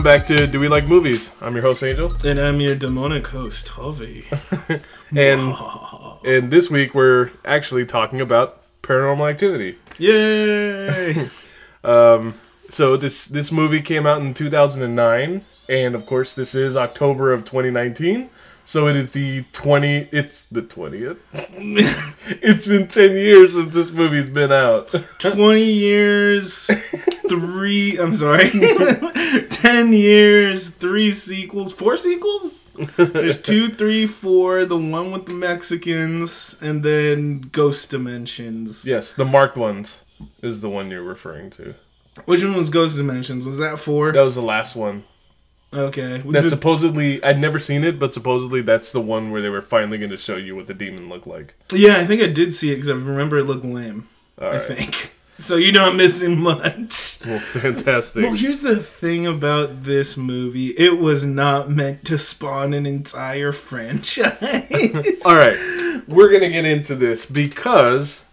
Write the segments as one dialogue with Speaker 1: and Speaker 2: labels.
Speaker 1: Welcome back to Do We Like Movies? I'm your host Angel,
Speaker 2: And I'm your demonic host, Hovey.
Speaker 1: and and this week we're actually talking about Paranormal Activity.
Speaker 2: Yay!
Speaker 1: Um, so this this movie came out in 2009, and of course this is October of 2019. So it is the 20. It's the 20th. it's been 10 years since this movie's been out.
Speaker 2: 20 years, three, I'm sorry, 10 years, three sequels, four sequels? There's two, three, four, the one with the Mexicans, and then Ghost Dimensions.
Speaker 1: Yes, the marked ones is the one you're referring to.
Speaker 2: Which one was Ghost Dimensions? Was that four?
Speaker 1: That was the last one.
Speaker 2: Okay.
Speaker 1: That's
Speaker 2: Did-
Speaker 1: supposedly I'd never seen it, but supposedly that's the one where they were finally going to show you what the demon looked like.
Speaker 2: yeah, I think I did see it because I remember it looked lame.
Speaker 1: All
Speaker 2: I
Speaker 1: right.
Speaker 2: think. So you're not missing much.
Speaker 1: Well, fantastic.
Speaker 2: Well, here's the thing about this movie. It was not meant to spawn an entire franchise.
Speaker 1: All right, we're gonna get into this because,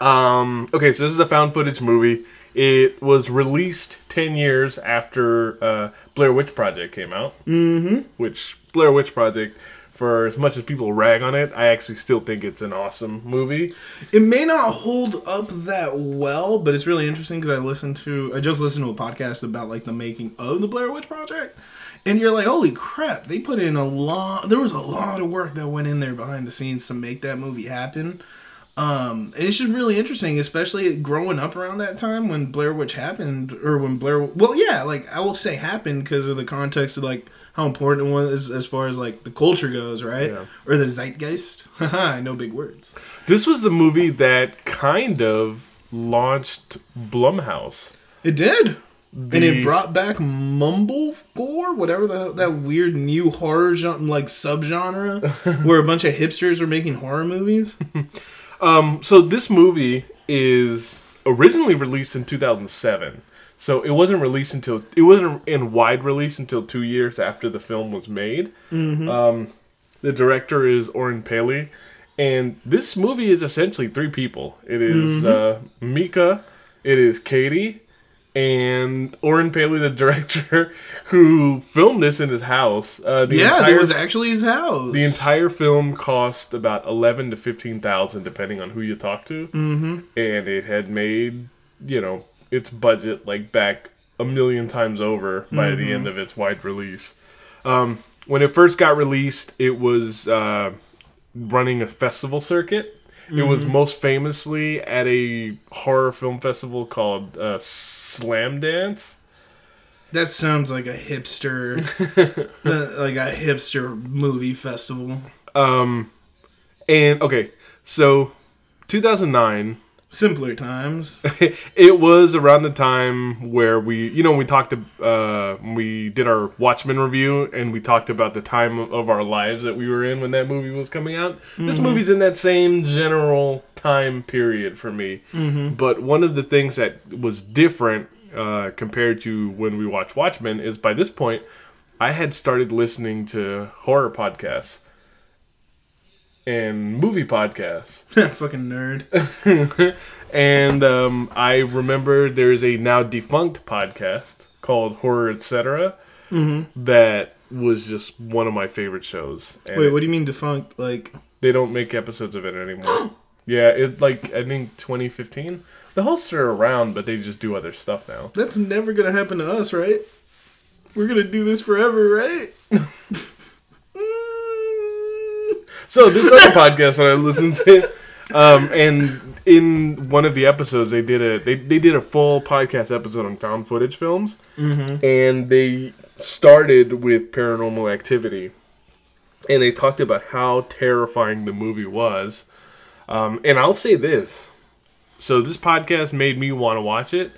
Speaker 1: um, okay, so this is a found footage movie. It was released ten years after uh, Blair Witch Project came out. Mm-hmm. Which Blair Witch Project, for as much as people rag on it, I actually still think it's an awesome movie.
Speaker 2: It may not hold up that well, but it's really interesting because I listened to, I just listened to a podcast about like the making of the Blair Witch Project. And you're like, holy crap, they put in a lot, there was a lot of work that went in there behind the scenes to make that movie happen. Um, and it's just really interesting, especially growing up around that time when Blair Witch happened, or when Blair, well, yeah, like I will say happened because of the context of like how important it was as far as like the culture goes, right?
Speaker 1: Yeah.
Speaker 2: Or the zeitgeist. Haha, I know big words.
Speaker 1: This was the movie that kind of launched Blumhouse.
Speaker 2: It did. and it brought back mumblecore, whatever the that weird new horror genre, like subgenre, where a bunch of hipsters were making horror movies.
Speaker 1: Um, so this movie is originally released in 2007. So it wasn't released until it wasn't in wide release until two years after the film was made. Um, the director is Oren Peli, and this movie is essentially three people. It is, uh, Mika, it is Katie, and Oren Peli, the director, who filmed this in his house. Uh, the
Speaker 2: yeah,
Speaker 1: entire
Speaker 2: it was actually his house.
Speaker 1: the entire film cost about eleven to fifteen thousand, depending on who you talk to, mm-hmm. and it had made you know its budget like back a million times over by the end of its wide release. Um, when it first got released, it was uh, running a festival circuit. It was most famously at a horror film festival called uh, Slamdance.
Speaker 2: that sounds like a hipster, uh, like a hipster movie festival.
Speaker 1: Um, and okay, so 2009.
Speaker 2: Simpler times.
Speaker 1: it was around the time where we, you know, we talked, uh, we did our Watchmen review, and we talked about the time of our lives that we were in when that movie was coming out. This movie's in that same general time period for me. But one of the things that was different uh, compared to when we watched Watchmen is by this point, I had started listening to horror podcasts and movie podcasts.
Speaker 2: Fucking nerd.
Speaker 1: and um, I remember there's a now defunct podcast called Horror Etc. that was just one of my favorite shows. And
Speaker 2: Wait, what do you mean defunct? Like,
Speaker 1: they don't make episodes of it anymore. yeah, it like I think 2015. The hosts are around, but they just do other stuff now.
Speaker 2: that's never gonna happen to us, right? We're gonna do this forever, right?
Speaker 1: So this other podcast that I listened to, um, and in one of the episodes they did a they, they did a full podcast episode on found footage films, and they started with Paranormal Activity, and they talked about how terrifying the movie was. Um, and I'll say this, so this podcast made me want to watch it,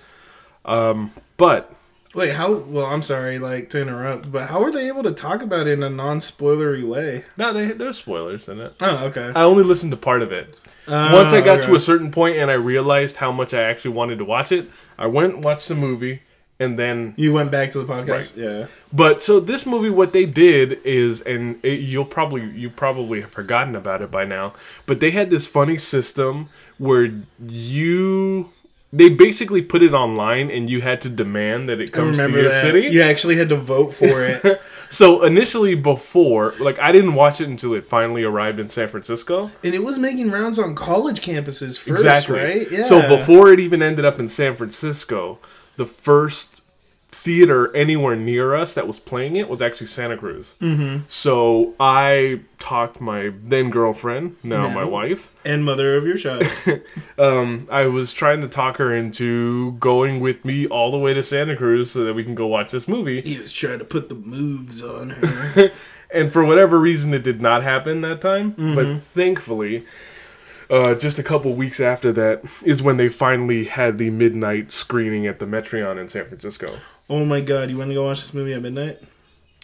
Speaker 1: um, but
Speaker 2: Wait, how? Well, I'm sorry, like to interrupt, but how were they able to talk about it in a non-spoilery way?
Speaker 1: no, they, there's spoilers in it.
Speaker 2: Oh, okay.
Speaker 1: I only listened to part of it.
Speaker 2: Uh,
Speaker 1: Once I got
Speaker 2: okay.
Speaker 1: to a certain point and I realized how much I actually wanted to watch it, I went and watched the movie and then
Speaker 2: you went back to the podcast.
Speaker 1: Right.
Speaker 2: Yeah.
Speaker 1: but so this movie what they did is and it, you'll probably you probably have forgotten about it by now, but they had this funny system where you they basically put it online, and you had to demand that it comes to your
Speaker 2: that.
Speaker 1: city.
Speaker 2: You actually had to vote for it.
Speaker 1: So initially, before like I didn't watch it until it finally arrived in San Francisco.
Speaker 2: and it was making rounds on college campuses first,
Speaker 1: exactly.
Speaker 2: right? Yeah.
Speaker 1: So before it even ended up in San Francisco, the first theater anywhere near us that was playing it was actually Santa Cruz. Mm-hmm. So I talked my then girlfriend, now my wife.
Speaker 2: and mother of your child.
Speaker 1: Um, I was trying to talk her into going with me all the way to Santa Cruz so that we can go watch this movie.
Speaker 2: he was trying to put the moves on her.
Speaker 1: And for whatever reason, it did not happen that time. But thankfully, uh, just a couple weeks after that is when they finally had the midnight screening at the Metreon in San Francisco.
Speaker 2: oh my god, you want to go watch this movie at midnight?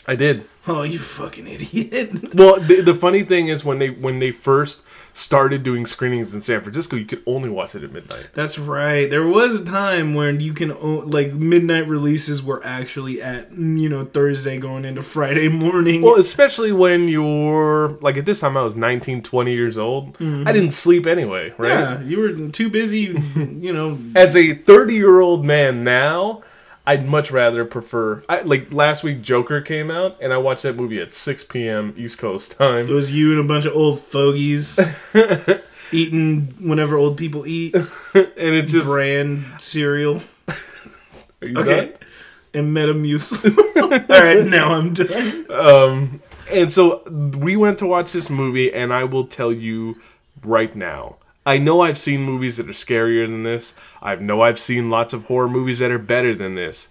Speaker 1: I did.
Speaker 2: Oh, you fucking idiot!
Speaker 1: Well, the, the funny thing is when they when they first started doing screenings in San Francisco, you could only watch it at midnight.
Speaker 2: That's right. There was a time when you can like midnight releases were actually at you know Thursday going into Friday morning.
Speaker 1: Well, especially when you're like at this time I was 19, 20 years old. Mm-hmm. I didn't sleep anyway, right?
Speaker 2: yeah, you were too busy, you know.
Speaker 1: As a 30 year old man now, I'd much rather prefer. I, like last week, Joker came out, and I watched that movie at 6 p.m. East Coast time.
Speaker 2: It was you and a bunch of old fogies eating whenever old people eat
Speaker 1: and it's just.
Speaker 2: brand cereal.
Speaker 1: Are you
Speaker 2: Okay.
Speaker 1: done?
Speaker 2: And Metamucil. All right, now I'm done.
Speaker 1: Um, and so we went to watch this movie, and I will tell you right now. I know I've seen movies that are scarier than this. I know I've seen lots of horror movies that are better than this.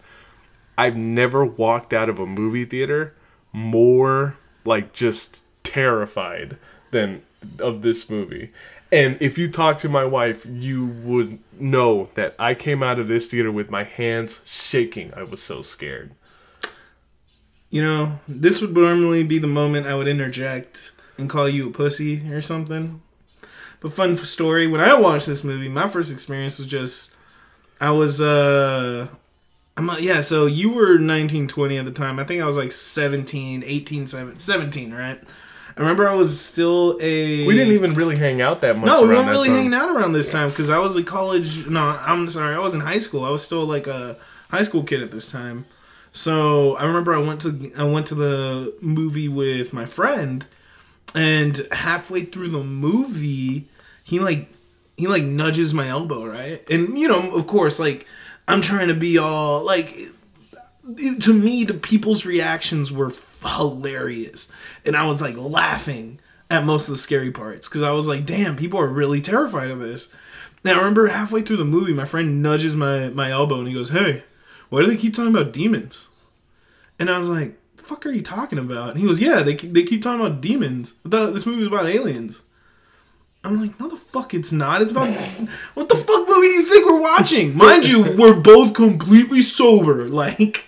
Speaker 1: I've never walked out of a movie theater more like just terrified than of this movie. And if you talk to my wife, you would know that I came out of this theater with my hands shaking. I was so scared.
Speaker 2: You know, this would normally be the moment I would interject and call you a pussy or something. But fun story, when I watched this movie, my first experience was just I was uh I'm yeah, so you were 19, 20 at the time. I think I was like 17, 18, 17, 17 right? I remember I was still a
Speaker 1: We didn't even really hang out that much.
Speaker 2: No, we weren't really
Speaker 1: time.
Speaker 2: hanging out around this time because I was in college. No, I'm sorry, I was in high school. I was still like a high school kid at this time. So I remember I went to I went to the movie with my friend, and halfway through the movie, he like he like nudges my elbow, right? And you know, of course, like I'm trying to be all like to me the people's reactions were hilarious. And i was like laughing at most of the scary parts because i was like damn people are really terrified of this. Now i remember halfway through the movie my friend nudges my my elbow and he goes hey why do they keep talking about demons? And i was like fuck are you talking about and he goes yeah they, they keep talking about demons this movie about aliens I'm like, no, the fuck, it's not. It's about what the fuck movie do you think we're watching? Mind you, we're both completely sober. Like,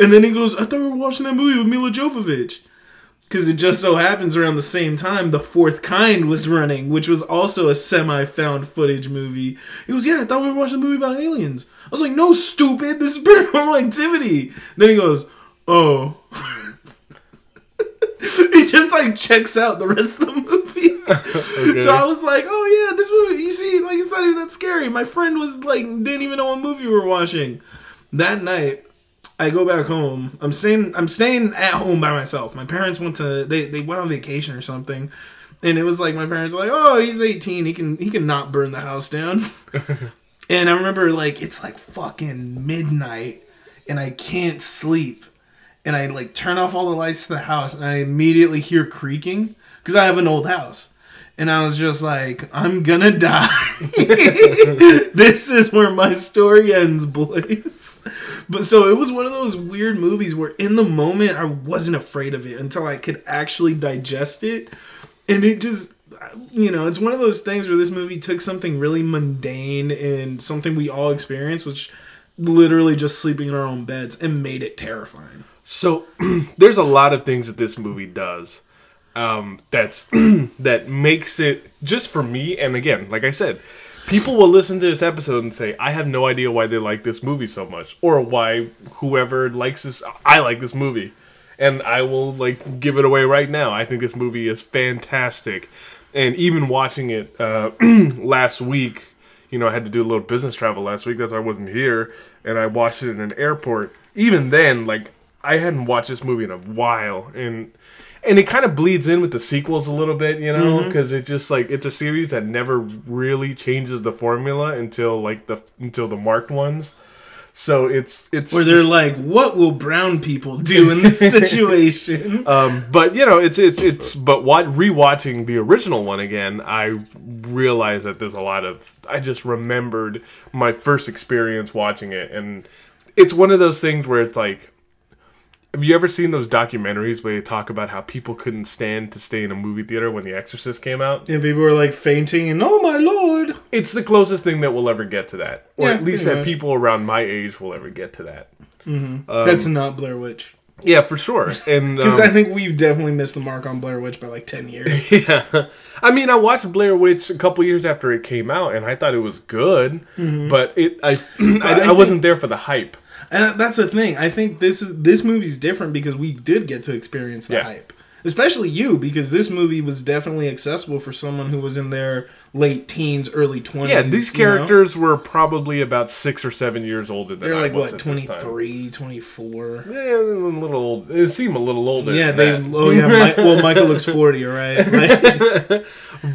Speaker 2: and then he goes, I thought we were watching that movie with Milla Jovovich. Because it just so happens around the same time, The Fourth Kind was running, which was also a semi found footage movie. He goes, Yeah, I thought we were watching a movie about aliens. I was like, No, stupid, this is paranormal activity. Then he goes, Oh. he just like checks out the rest of the movie. So I was like, oh yeah, this movie. You see, like it's not even that scary. My friend was like, didn't even know what movie we were watching. That night, I go back home. I'm staying. I'm staying at home by myself. My parents went to they they went on vacation or something, and it was like my parents were like, oh, he's 18. He can he can not burn the house down. and I remember like it's like fucking midnight, and I can't sleep. And I like turn off all the lights to the house, and I immediately hear creaking because I have an old house. And I was just like, I'm gonna die. this is where my story ends, boys. But so it was one of those weird movies where in the moment I wasn't afraid of it until I could actually digest it. And it just, you know, it's one of those things where this movie took something really mundane and something we all experience, which literally just sleeping in our own beds, and made it terrifying.
Speaker 1: So there's a lot of things that this movie does um, that's that makes it just for me. And again, like I said, people will listen to this episode and say, "I have no idea why they like this movie so much, or why whoever likes this, I like this movie." And I will like give it away right now. I think this movie is fantastic, and even watching it uh, last week, you know, I had to do a little business travel last week. That's why I wasn't here, and I watched it in an airport. Even then, like I hadn't watched this movie in a while, and and it kind of bleeds in with the sequels a little bit, you know, because it just like it's a series that never really changes the formula until like the until the marked ones. So it's it's
Speaker 2: Where they're like, what will brown people do in this situation?
Speaker 1: Um, but you know, it's it's it's. But what rewatching the original one again, I realized that there's a lot of. I just remembered my first experience watching it, and it's one of those things where it's like. Have you ever seen those documentaries where they talk about how people couldn't stand to stay in a movie theater when The Exorcist came out?
Speaker 2: and people were like fainting and, oh my lord.
Speaker 1: It's the closest thing that we'll ever get to that, or
Speaker 2: Yeah,
Speaker 1: at least that
Speaker 2: much.
Speaker 1: people around my age will ever get to that. Um,
Speaker 2: That's not Blair Witch.
Speaker 1: Yeah, for sure. And
Speaker 2: Because
Speaker 1: um,
Speaker 2: I think we've definitely missed the mark on Blair Witch by like 10 years.
Speaker 1: Yeah, I mean, I watched Blair Witch a couple years after it came out, and I thought it was good, but it I I,
Speaker 2: Mm-hmm. I
Speaker 1: I wasn't there for the hype.
Speaker 2: And that's the thing. I think this is this movie's different because we did get to experience the
Speaker 1: Yeah.
Speaker 2: hype. Especially you, because this movie was definitely accessible for someone who was in their late teens, early twenties.
Speaker 1: Yeah, these characters were probably about six or seven years older than
Speaker 2: they're like what,
Speaker 1: at
Speaker 2: 23, 24.
Speaker 1: Yeah, a little old. It seemed a little older.
Speaker 2: Yeah, they.
Speaker 1: that.
Speaker 2: Oh yeah, Mi- well Michael looks forty, all right. Right?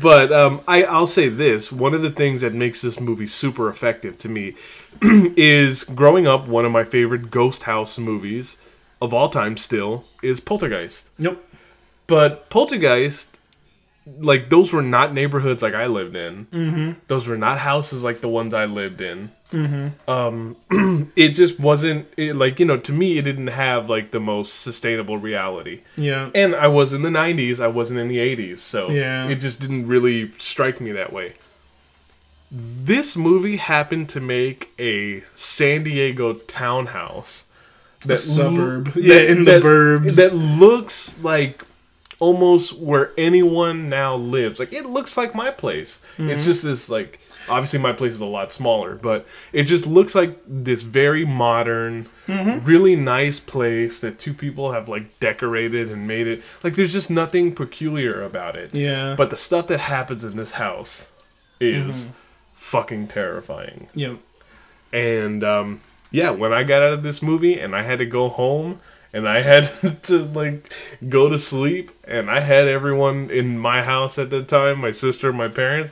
Speaker 1: But um, I, I'll say this: one of the things that makes this movie super effective to me is growing up. One of my favorite ghost house movies of all time still is Poltergeist.
Speaker 2: nope.
Speaker 1: But Poltergeist, like those were not neighborhoods like I lived in. Mm-hmm. Those were not houses like the ones I lived in. Mm-hmm. Um, it just wasn't it, like you know to me it didn't have like the most sustainable reality.
Speaker 2: Yeah.
Speaker 1: And I was in the '90s. I wasn't in the '80s, so
Speaker 2: Yeah.
Speaker 1: it just didn't really strike me that way. This movie happened to make a San Diego townhouse.
Speaker 2: The suburb. Yeah, in the burbs.
Speaker 1: That looks like almost where anyone now lives. Like it looks like my place.
Speaker 2: Mm-hmm.
Speaker 1: It's just this like obviously my place is a lot smaller, but it just looks like this very modern,
Speaker 2: Mm-hmm.
Speaker 1: really nice place that two people have like decorated and made it. Like there's just nothing peculiar about it.
Speaker 2: Yeah.
Speaker 1: But the stuff that happens in this house is
Speaker 2: Mm-hmm.
Speaker 1: fucking terrifying.
Speaker 2: yeah.
Speaker 1: And um, yeah, when I got out of this movie and I had to go home and I had to like go to sleep and I had everyone in my house at the time, my sister, my parents,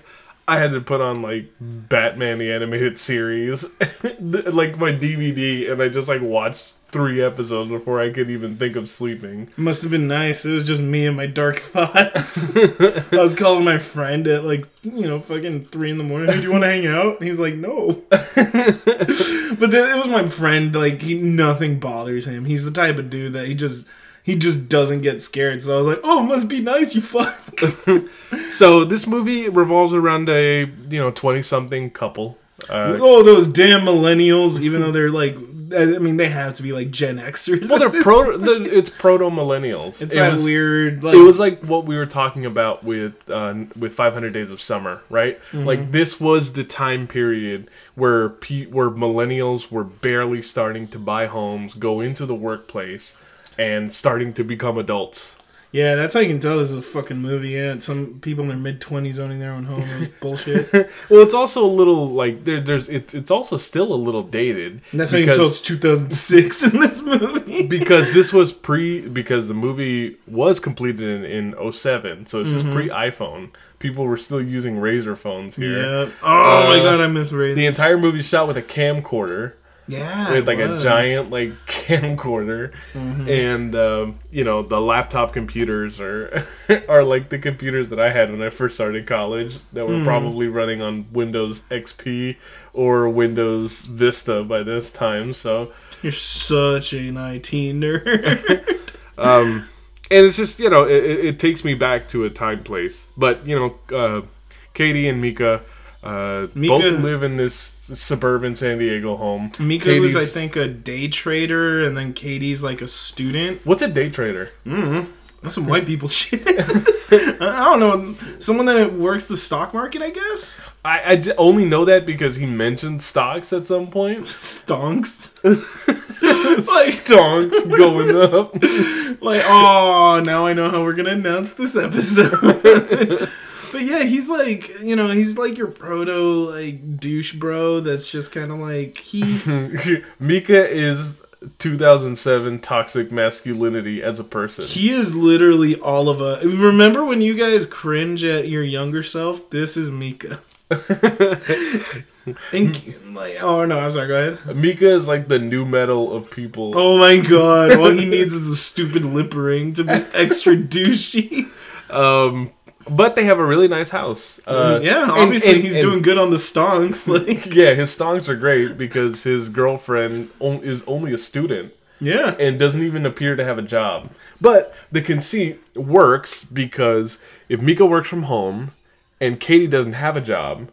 Speaker 1: I had to put on like Batman the animated series, like my DVD, and I just like watched three episodes before I could even think of sleeping.
Speaker 2: Must have been nice. It was just me and my dark thoughts. I was calling my friend at like, you know, fucking three in the morning. Do you want to hang out? And he's like, no. but then it was my friend. Like, he nothing bothers him. He's the type of dude that he just he just doesn't get scared. So I was like, oh, it must be nice, you fuck.
Speaker 1: So this movie revolves around a you know twenty something couple. Uh,
Speaker 2: oh, those damn millennials. Even though they're like, I mean, they have to be like Gen Xers.
Speaker 1: well, they're pro. The, it's proto millennials.
Speaker 2: It's that weird. Like,
Speaker 1: it was like what we were talking about with uh, with 500 Days of Summer, right?
Speaker 2: Mm-hmm.
Speaker 1: Like this was the time period where pe- where millennials were barely starting to buy homes, go into the workplace, and starting to become adults.
Speaker 2: Yeah, that's how you can tell this is a fucking movie. Yeah, it's some people in their mid twenties owning their own home. It was bullshit.
Speaker 1: Well, it's also a little like there, there's it's it's also still a little dated.
Speaker 2: that's how you can tell it's 2006 in this movie.
Speaker 1: because this was pre because the movie was completed in, in 07 so this is pre iphone people were still using Razr phones here
Speaker 2: Yeah. Oh my
Speaker 1: Uh,
Speaker 2: god, I miss Razr.
Speaker 1: the entire movie shot with a camcorder
Speaker 2: yeah,
Speaker 1: with like
Speaker 2: it
Speaker 1: a giant like camcorder
Speaker 2: Mm-hmm.
Speaker 1: and um, you know the laptop computers are are like the computers that i had when i first started college that were probably running on windows xp or windows vista by this time so
Speaker 2: You're such an IT nerd.
Speaker 1: um, and it's just you know it, it it takes me back to a time place but you know uh, katie and mika uh,
Speaker 2: Mika-
Speaker 1: both live in this suburban san diego home
Speaker 2: Mika was, I think, a day trader, and then Katie's like a student.
Speaker 1: what's a day trader
Speaker 2: That's some white people shit. I don't know. Someone that works the stock market, I guess.
Speaker 1: I, I j- only know that because he mentioned stocks at some point
Speaker 2: Stonks.
Speaker 1: like stocks going up
Speaker 2: Like, oh, now I know how we're gonna announce this episode. But yeah, he's like, you know, he's like your proto like douche bro. That's just kind of like he.
Speaker 1: Mika is 2007 toxic masculinity as a person.
Speaker 2: He is literally all of us. Remember when you guys cringe at your younger self? This is Mika. and like, oh no, I'm sorry. Go ahead.
Speaker 1: Mika is like the new metal of people.
Speaker 2: Oh my god! All he needs is a stupid lip ring to be extra douchey.
Speaker 1: Um, but they have a really nice house. Uh,
Speaker 2: yeah, obviously
Speaker 1: and-
Speaker 2: he's
Speaker 1: and-
Speaker 2: doing good on the stonks. Like,
Speaker 1: Yeah, his songs are great because his girlfriend on- is only a student
Speaker 2: yeah,
Speaker 1: and doesn't even appear to have a job. But the conceit works because if Mika works from home and Katie doesn't have a job,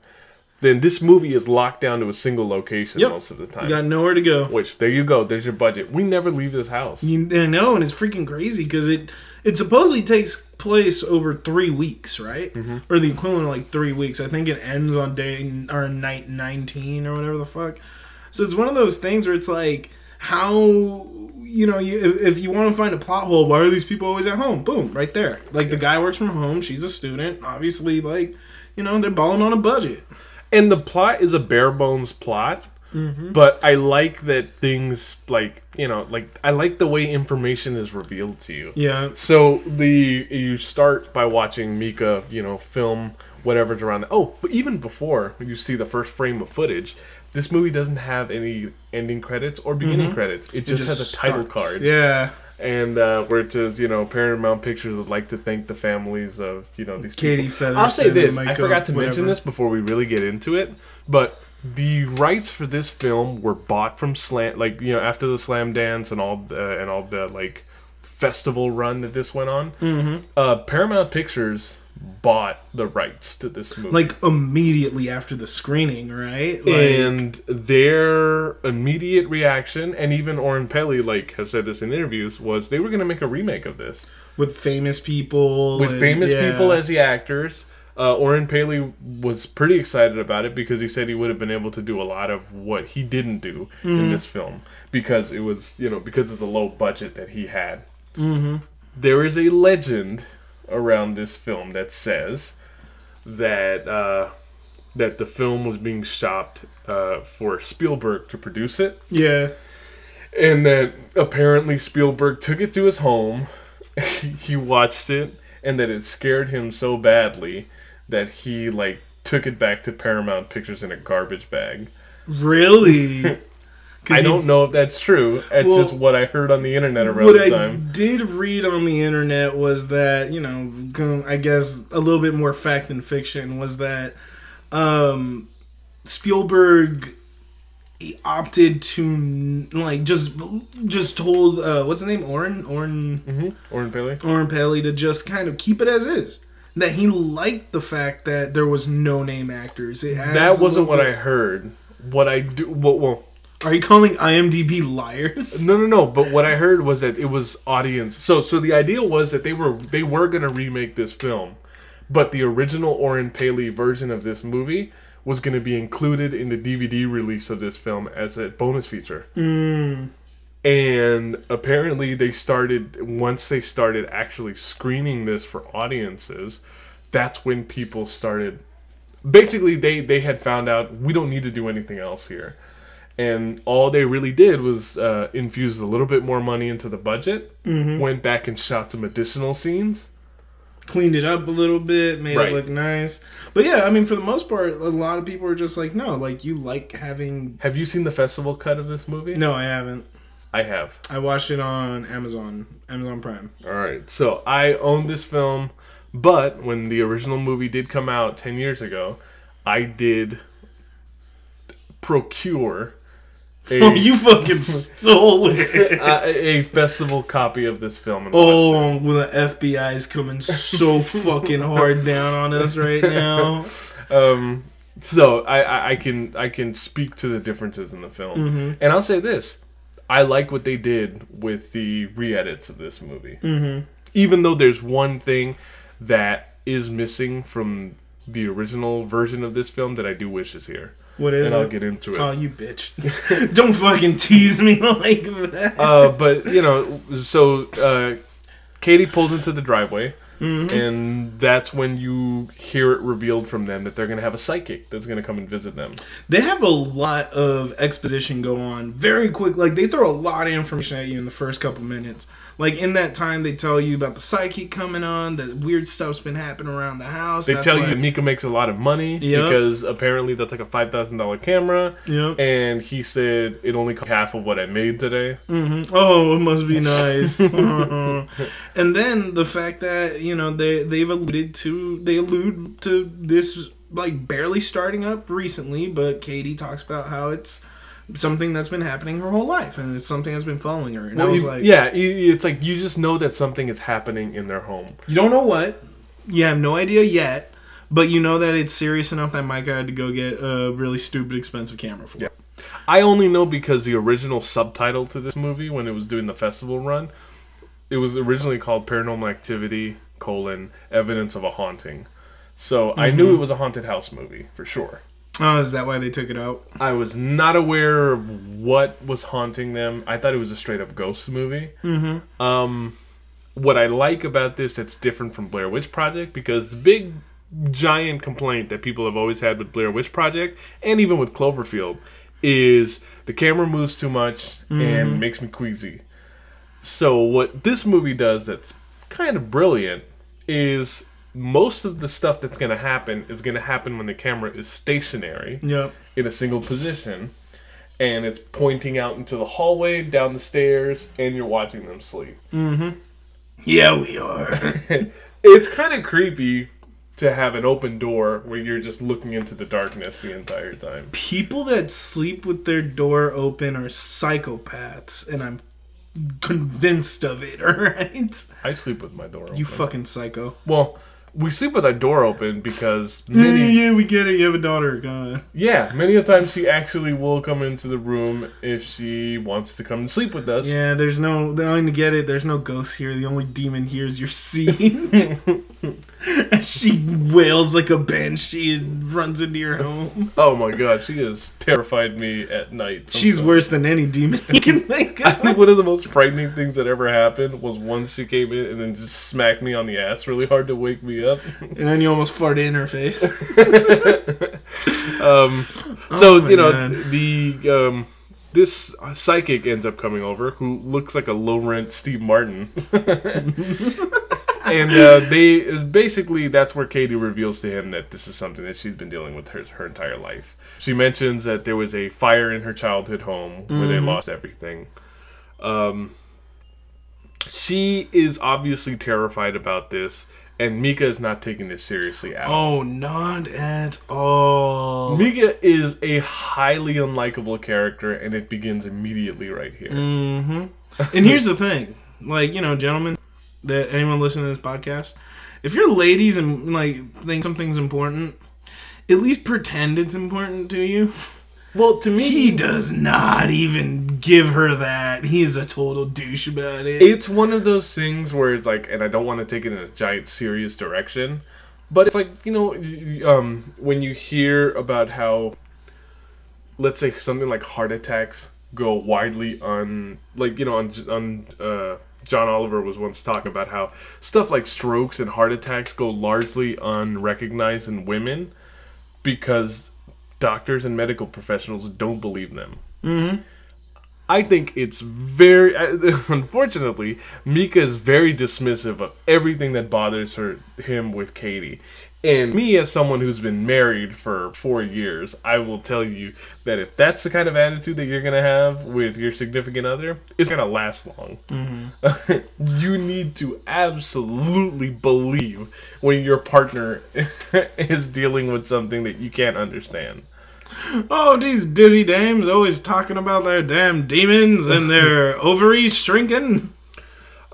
Speaker 1: then this movie is locked down to a single location
Speaker 2: Yep.
Speaker 1: most of the time.
Speaker 2: you got nowhere to go.
Speaker 1: Which there you go. There's your budget. We never leave this house.
Speaker 2: You, I know, and it's freaking crazy because it it supposedly takes place over three weeks, right?
Speaker 1: Mm-hmm.
Speaker 2: Or the equivalent of like three weeks. I think it ends on day or night nineteen or whatever the fuck. So it's one of those things where it's like how you know you if, if you want to find a plot hole, why are these people always at home? Boom, right there. Like the guy works from home. She's a student. Obviously, like you know they're balling on a budget.
Speaker 1: and the plot is a bare bones plot.
Speaker 2: Mm-hmm.
Speaker 1: But I like that things like you know like I like the way information is revealed to you.
Speaker 2: Yeah.
Speaker 1: So the you start by watching Mika, you know, film whatever's around. Oh, but even before you see the first frame of footage, this movie doesn't have any ending credits or beginning credits. It just,
Speaker 2: Mm-hmm.
Speaker 1: Has a title card.
Speaker 2: Yeah.
Speaker 1: And uh, where it says, you know, Paramount Pictures would like to thank the families of, you know, these
Speaker 2: Katie
Speaker 1: people.
Speaker 2: Featherston.
Speaker 1: I'll say this. I forgot to mention this before we really get into it, but the rights for this film were bought from Slam, like you know, after the Slamdance and all the and all the like festival run that this went on. Mm-hmm. Uh, Paramount Pictures bought the rights to this movie,
Speaker 2: Like immediately after the screening, right? Like,
Speaker 1: and their immediate reaction, and even Oren Peli like has said this in interviews, was they were going to make a remake of this.
Speaker 2: with famous people
Speaker 1: with
Speaker 2: and-
Speaker 1: famous
Speaker 2: yeah.
Speaker 1: people as the actors. Uh, Oren Peli was pretty excited about it because he said he would have been able to do a lot of what he didn't do
Speaker 2: Mm-hmm.
Speaker 1: in this film because it was, you know, because of the low budget that he had. Mm-hmm. is a legend around this film that says that uh, that the film was being shopped uh, for Spielberg to produce it
Speaker 2: yeah
Speaker 1: and that apparently Spielberg took it to his home. he watched it, and that it scared him so badly that he like took it back to Paramount Pictures in a garbage bag.
Speaker 2: Really?
Speaker 1: I
Speaker 2: he-
Speaker 1: don't know if that's true. It's
Speaker 2: Well,
Speaker 1: just what I heard on the internet around
Speaker 2: what
Speaker 1: the
Speaker 2: I
Speaker 1: time.
Speaker 2: did read on the internet was that you know, I guess a little bit more fact than fiction was that um, Spielberg opted to like just just told uh, what's his name Oren Oren
Speaker 1: hmm Oren Peli.
Speaker 2: Oren Peli to just kind of keep it as is. That he liked the fact that there was no name actors.
Speaker 1: That wasn't what I heard. What I do, well, well,
Speaker 2: Are you calling IMDb liars?
Speaker 1: no, no, no. But what I heard was that it was audience. So, so the idea was that they were they were gonna remake this film, but the original Oren Peli version of this movie was gonna be included in the DVD release of this film as a bonus feature. Hmm. And apparently, they started once they started actually screening this for audiences. That's when people started. Basically, they they had found out we don't need to do anything else here and all they really did was uh, infuse a little bit more money into the budget. Went back and shot some additional scenes.
Speaker 2: Cleaned it up a little bit, made
Speaker 1: Right.
Speaker 2: it look nice. But yeah, I mean, for the most part, a lot of people are just like, no, like you like having.
Speaker 1: Have you seen the festival cut of this movie?
Speaker 2: No, I haven't.
Speaker 1: I have.
Speaker 2: I watched it on Amazon, Amazon Prime.
Speaker 1: All right, so I own this film, but when the original movie did come out ten years ago, I did procure a,
Speaker 2: Oh, you fucking stole it.
Speaker 1: a, a festival copy of this film. And watched it.
Speaker 2: Oh, when the FBI is coming so fucking hard down on us right now.
Speaker 1: um so I, I i can i can speak to the differences in the film
Speaker 2: Mm-hmm.
Speaker 1: and i'll say this i like what they did with the re-edits of this movie mm-hmm. even though there's one thing that is missing from the original version of this film that i do wish is here
Speaker 2: What is
Speaker 1: and i'll get into it
Speaker 2: Oh, you bitch! Don't fucking tease me like that.
Speaker 1: uh, but you know so uh, katie pulls into the driveway Mm-hmm. and that's when you hear it revealed from them that they're going to have a psychic that's going to come and visit them.
Speaker 2: They have a lot of exposition go on very quick. Like they throw a lot of information at you in the first couple minutes. Like in that time, they tell you about the psychic coming on, that weird stuff's been happening around the house.
Speaker 1: They
Speaker 2: That's
Speaker 1: tell
Speaker 2: why-
Speaker 1: you Mika makes a lot of money
Speaker 2: Yep.
Speaker 1: because apparently that's like a five thousand dollar camera,
Speaker 2: Yep.
Speaker 1: and he said it only cost half of what I made today. Mm-hmm.
Speaker 2: Oh, it must be nice. Uh-huh. and then the fact that you know they they've alluded to they allude to this like barely starting up recently, but Katie talks about how it's something that's been happening her whole life and it's something that's been following her. And I was
Speaker 1: you-
Speaker 2: like,
Speaker 1: yeah, it's like you just know that something is happening in their home.
Speaker 2: you don't know what, you have no idea yet, but you know that it's serious enough that Micah had to go get a really stupid expensive camera for.
Speaker 1: Yeah. I only know because the original subtitle to this movie, when it was doing the festival run, it was originally called Paranormal Activity: colon Evidence of a Haunting. So I knew mm-hmm. it was a haunted house movie for sure.
Speaker 2: Oh, is that why they took it out?
Speaker 1: I was not aware of what was haunting them. I thought it was a straight up ghost movie. Mm-hmm. Um, what I like about this that's different from Blair Witch Project because the big giant complaint that people have always had with Blair Witch Project and even with Cloverfield is the camera moves too much and makes me queasy. So what this movie does that's kind of brilliant is most of the stuff that's going to happen is going to happen when the camera is stationary
Speaker 2: Yep.
Speaker 1: in a single position and it's pointing out into the hallway, down the stairs, and you're watching them sleep. Mm-hmm.
Speaker 2: Yeah, we are.
Speaker 1: It's kind of creepy to have an open door where you're just looking into the darkness the entire time.
Speaker 2: people that sleep with their door open are psychopaths, and I'm convinced of it. All right,
Speaker 1: I sleep with my door open.
Speaker 2: you fucking psycho.
Speaker 1: well, we sleep with our door open because
Speaker 2: Yeah,
Speaker 1: many,
Speaker 2: yeah, we get it. You have a daughter. God.
Speaker 1: yeah, many a times she actually will come into the room if she wants to come and sleep with us.
Speaker 2: Yeah, there's no. I get it. There's no ghosts here. The only demon here is your seed. she wails like a banshee and runs into your home.
Speaker 1: Oh my god, she has terrified me at night.
Speaker 2: She's worse than any demon you can think
Speaker 1: I think one of the most frightening things that ever happened was once she came in and then just smacked me on the ass really hard to wake me up.
Speaker 2: And then you almost farted in her face.
Speaker 1: Um, so
Speaker 2: my
Speaker 1: you know
Speaker 2: God.
Speaker 1: the um, this psychic ends up coming over who looks like a low rent Steve Martin, and uh, they basically that's where Katie reveals to him that this is something that she's been dealing with her her entire life. She mentions that there was a fire in her childhood home where they lost everything. Um, she is obviously terrified about this, and Mika is not taking this seriously at all.
Speaker 2: oh, not at all.
Speaker 1: Mika is a highly unlikable character, and it begins immediately right here.
Speaker 2: Mm-hmm. And here's the thing, like you know, gentlemen, that anyone listening to this podcast, if you're ladies and like think something's important, at least pretend it's important to you.
Speaker 1: Well, to me,
Speaker 2: He does not even give her that. He's a total douche about it.
Speaker 1: it's one of those things where it's like, and I don't want to take it in a giant serious direction, but it's like you know, um, when you hear about how, let's say something like heart attacks go widely on, like you know, on on. Uh, John Oliver was once talking about how stuff like strokes and heart attacks go largely unrecognized in women because doctors and medical professionals don't believe them.
Speaker 2: Mm-hmm.
Speaker 1: I think it's very, unfortunately, Mika is very dismissive of everything that bothers her him with Katie. And me, as someone who's been married for four years, I will tell you that if that's the kind of attitude that you're gonna have with your significant other, it's gonna last long. Mm-hmm. you need to absolutely believe when your partner is dealing with something that you can't understand.
Speaker 2: Oh, these dizzy dames always talking about their damn demons and their ovaries shrinking.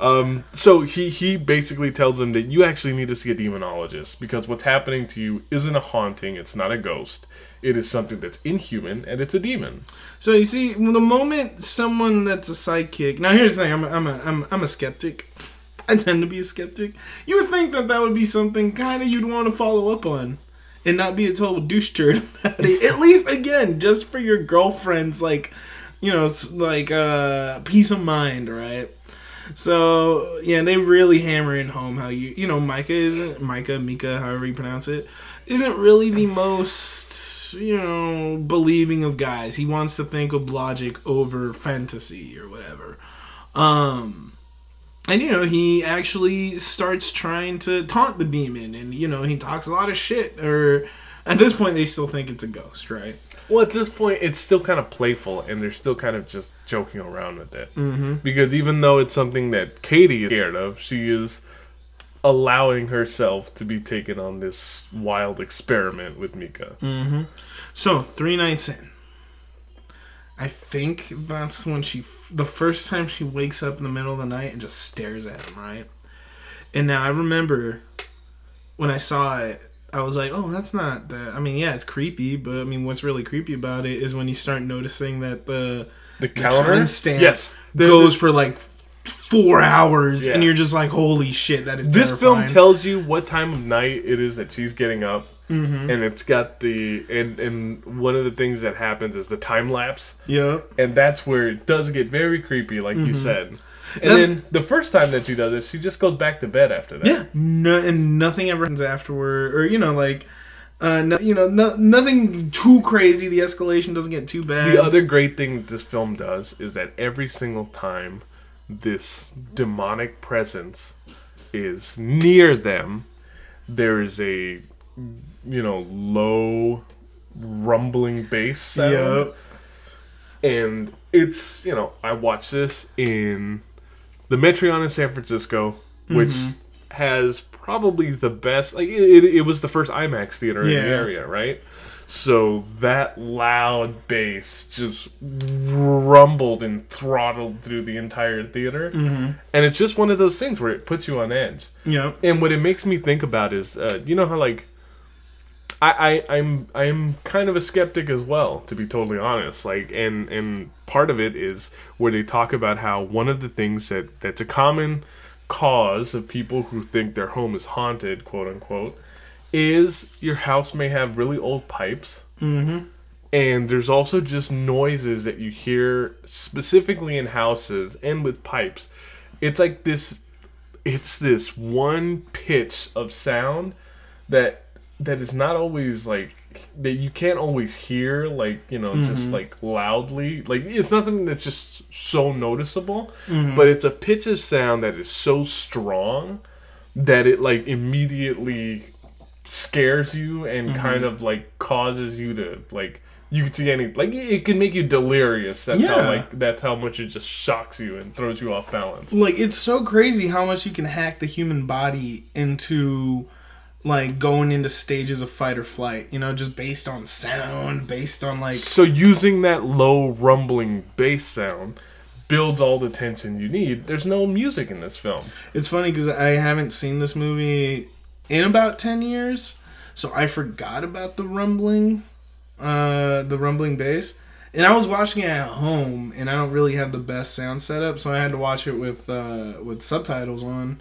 Speaker 1: Um, so he he basically tells him that you actually need to see a demonologist because what's happening to you isn't a haunting, it's not a ghost. It is something that's inhuman and it's a demon.
Speaker 2: So you see, the moment someone that's a sidekick. Now here's the thing: I'm a, I'm a, I'm, I'm a skeptic. I tend to be a skeptic. You would think that that would be something kind of you'd want to follow up on, and not be a total douche turd about it. At least again, just for your girlfriend's like, you know, like uh, peace of mind, right? So yeah, they really hammer in home how you you know Micah isn't Micah Mika however you pronounce it isn't really the most you know believing of guys. He wants to think of logic over fantasy or whatever. Um and you know he actually starts trying to taunt the demon and you know he talks a lot of shit or at this point they still think it's a ghost right
Speaker 1: Well, at this point, it's still kind of playful, and they're still kind of just joking around with it. Mm-hmm. Because even though it's something that Katie is scared of, she is allowing herself to be taken on this wild experiment with Mika.
Speaker 2: so three nights in i think that's when she the first time she wakes up in the middle of the night and just stares at him right and now i remember when i saw it I was like, oh, that's not that. I mean, yeah, it's creepy, but I mean, what's really creepy about it is when you start noticing that the
Speaker 1: The calendar,
Speaker 2: timestamp
Speaker 1: yes,
Speaker 2: goes
Speaker 1: a-
Speaker 2: for like four hours, and you're just like, holy shit, that is
Speaker 1: this film tells you what time of night it is that she's getting up,
Speaker 2: Mm-hmm.
Speaker 1: and it's got the and and one of the things that happens is the time lapse.
Speaker 2: Yep.
Speaker 1: and that's where it does get very creepy, like you said. And. Then the first time that she does it, she just goes back to bed after that.
Speaker 2: Yeah, no, and nothing ever happens afterward, or you know, like, uh, no, you know, no, nothing too crazy. The escalation doesn't get too bad.
Speaker 1: The other great thing this film does is that every single time this demonic presence is near them, there is a you know low rumbling bass sound.
Speaker 2: Yep.
Speaker 1: and it's you know I watched this in the Metreon in San Francisco, which
Speaker 2: Mm-hmm.
Speaker 1: has probably the best. Like it, it, it was the first IMAX theater in the area, right? So that loud bass just rumbled and throttled through the entire theater,
Speaker 2: Mm-hmm.
Speaker 1: and it's just one of those things where it puts you on edge.
Speaker 2: Yeah.
Speaker 1: And what it makes me think about is, uh, you know how like, I, I I'm I'm kind of a skeptic as well, to be totally honest. Like, and and part of it is where they talk about how one of the things that that's a common cause of people who think their home is haunted, quote unquote, is your house may have really old pipes. Mm-hmm. And there's also just noises that you hear specifically in houses and with pipes. It's like this it's this one pitch of sound that that is not always like that you can't always hear like you know just mm-hmm. like loudly. Like it's not something that's just so noticeable mm-hmm. but it's a pitch of sound that is so strong that it like immediately scares you and mm-hmm. kind of like causes you to like you can see any like it it can make you delirious. That's how like that's how much it just shocks you and throws you off balance.
Speaker 2: Like it's so crazy how much you can hack the human body into like going into stages of fight or flight. You know, just based on sound, based on like
Speaker 1: So using that low rumbling bass sound builds all the tension you need. There's no music in this film.
Speaker 2: It's funny because I haven't seen this movie in about ten years, so I forgot about the rumbling, uh, the rumbling bass. And I was watching it at home, and I don't really have the best sound setup, so I had to watch it with uh, with subtitles on.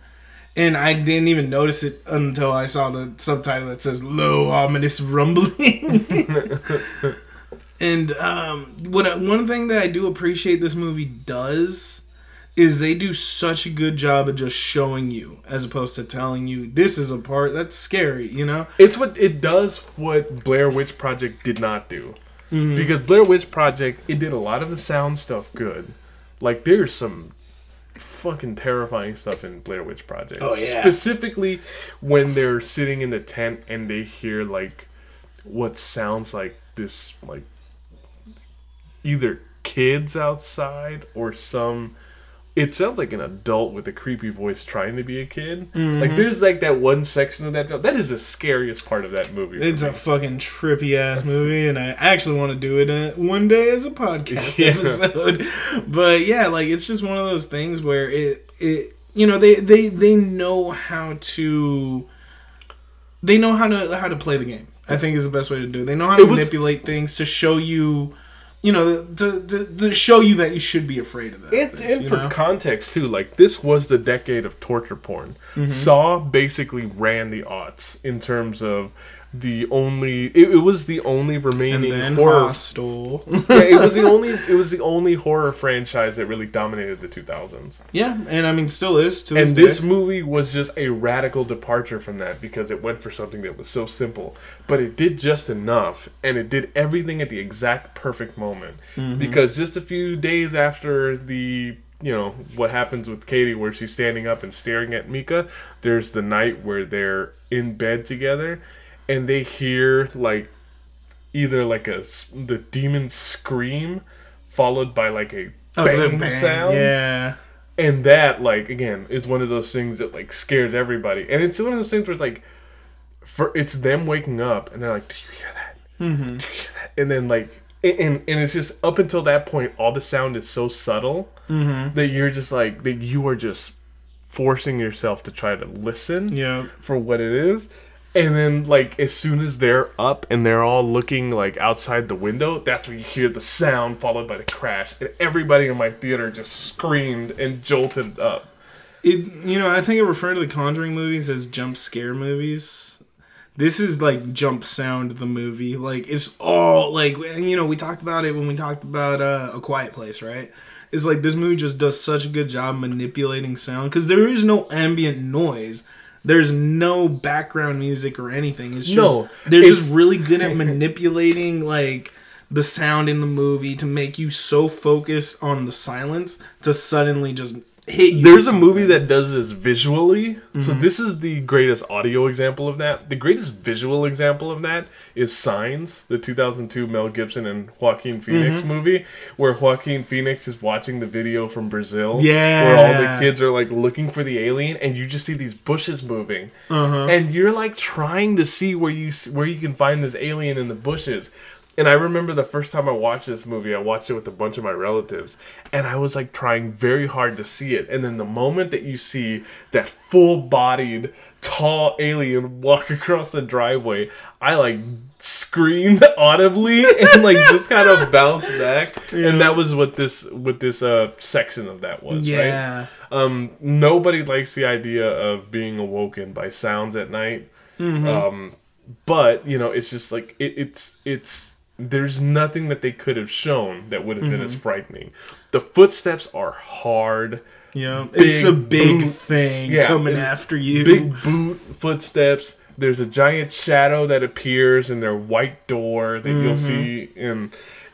Speaker 2: And I didn't even notice it until I saw the subtitle that says "low ominous rumbling." and um, what I- one thing that I do appreciate this movie does is they do such a good job of just showing you as opposed to telling you this is a part that's scary you know
Speaker 1: It's what it does what Blair Witch Project did not do. Because Blair Witch Project, it did a lot of the sound stuff good. Like there's some fucking terrifying stuff in Blair Witch Project.
Speaker 2: Oh, yeah.
Speaker 1: Specifically when they're sitting in the tent and they hear like what sounds like this like either kids outside or some it sounds like an adult with a creepy voice trying to be a kid.
Speaker 2: Mm-hmm.
Speaker 1: Like there's like that one section of that that is the scariest part of that movie.
Speaker 2: it's a fucking trippy ass movie and i actually want to do it uh, one day as a podcast
Speaker 1: Yeah.
Speaker 2: episode but yeah like it's just one of those things where it it you know they they they know how to they know how to how to play the game i think is the best way to do it they know how to
Speaker 1: was-
Speaker 2: manipulate things to show you you know to, to, to show you that you should be afraid of that
Speaker 1: And,
Speaker 2: things,
Speaker 1: and for
Speaker 2: know?
Speaker 1: context too, like this was the decade of torture porn.
Speaker 2: Mm-hmm.
Speaker 1: Saw basically ran the aughts in terms of the only it, it was the only remaining horror
Speaker 2: Hostel.
Speaker 1: yeah, it was the only it was the only horror franchise that really dominated the 2000s.
Speaker 2: yeah, and I mean, still is to this
Speaker 1: And
Speaker 2: day.
Speaker 1: this movie was just a radical departure from that because it went for something that was so simple, but it did just enough and it did everything at the exact perfect moment.
Speaker 2: Mm-hmm.
Speaker 1: Because just a few days after the you know what happens with Katie where she's standing up and staring at Micah, there's the night where they're in bed together and they hear like either like a the demon scream followed by like a
Speaker 2: Oh,
Speaker 1: bang,
Speaker 2: bang,
Speaker 1: sound
Speaker 2: Yeah.
Speaker 1: and that like again is one of those things that like scares everybody and it's one of those things where it's like for it's them waking up and they're like do you hear that
Speaker 2: Mm-hmm.
Speaker 1: do you hear that and then like and, and it's just up until that point all the sound is so subtle
Speaker 2: Mm-hmm.
Speaker 1: that you're just like that you are just forcing yourself to try to listen
Speaker 2: Yeah.
Speaker 1: for what it is. And then, like, as soon as they're up and they're all looking, like, outside the window, that's when you hear the sound followed by the crash. And everybody in my theater just screamed and jolted up.
Speaker 2: It, you know, I think I refer to the Conjuring movies as jump scare movies. This is like jump sound the movie. Like it's all like you know we talked about it when we talked about uh, a Quiet Place, right? It's like this movie just does such a good job manipulating sound because there is no ambient noise. There's no background music or anything. It's just
Speaker 1: No,
Speaker 2: they're
Speaker 1: it's-
Speaker 2: just really good at manipulating like the sound in the movie to make you so focused on the silence to suddenly just.
Speaker 1: There's a movie that does this visually.
Speaker 2: Mm-hmm.
Speaker 1: So, this is the greatest audio example of that. The greatest visual example of that is Signs, the 2002 Mel Gibson and Joaquin Phoenix
Speaker 2: Mm-hmm.
Speaker 1: movie, where Joaquin Phoenix is watching the video from Brazil.
Speaker 2: Yeah.
Speaker 1: Where all the kids are like looking for the alien, and you just see these bushes moving.
Speaker 2: Uh-huh.
Speaker 1: And you're like trying to see where you where you can find this alien in the bushes. And I remember the first time I watched this movie, I watched it with a bunch of my relatives, and I was like trying very hard to see it. And then the moment that you see that full bodied, tall alien walk across the driveway, I like screamed audibly and like just kind of bounced back. And that was what this what this uh section of that was, right?
Speaker 2: Yeah.
Speaker 1: Um, nobody likes the idea of being awoken by sounds at night.
Speaker 2: Mm-hmm.
Speaker 1: Um, but you know, it's just like it, it's it's there's nothing that they could have shown that would have been
Speaker 2: Mm-hmm.
Speaker 1: as frightening. The footsteps are hard,
Speaker 2: Yeah. it's a
Speaker 1: Big boot.
Speaker 2: thing
Speaker 1: Yeah,
Speaker 2: coming after you.
Speaker 1: big boot footsteps. There's a giant shadow that appears in their white door that you'll
Speaker 2: Mm-hmm.
Speaker 1: see, and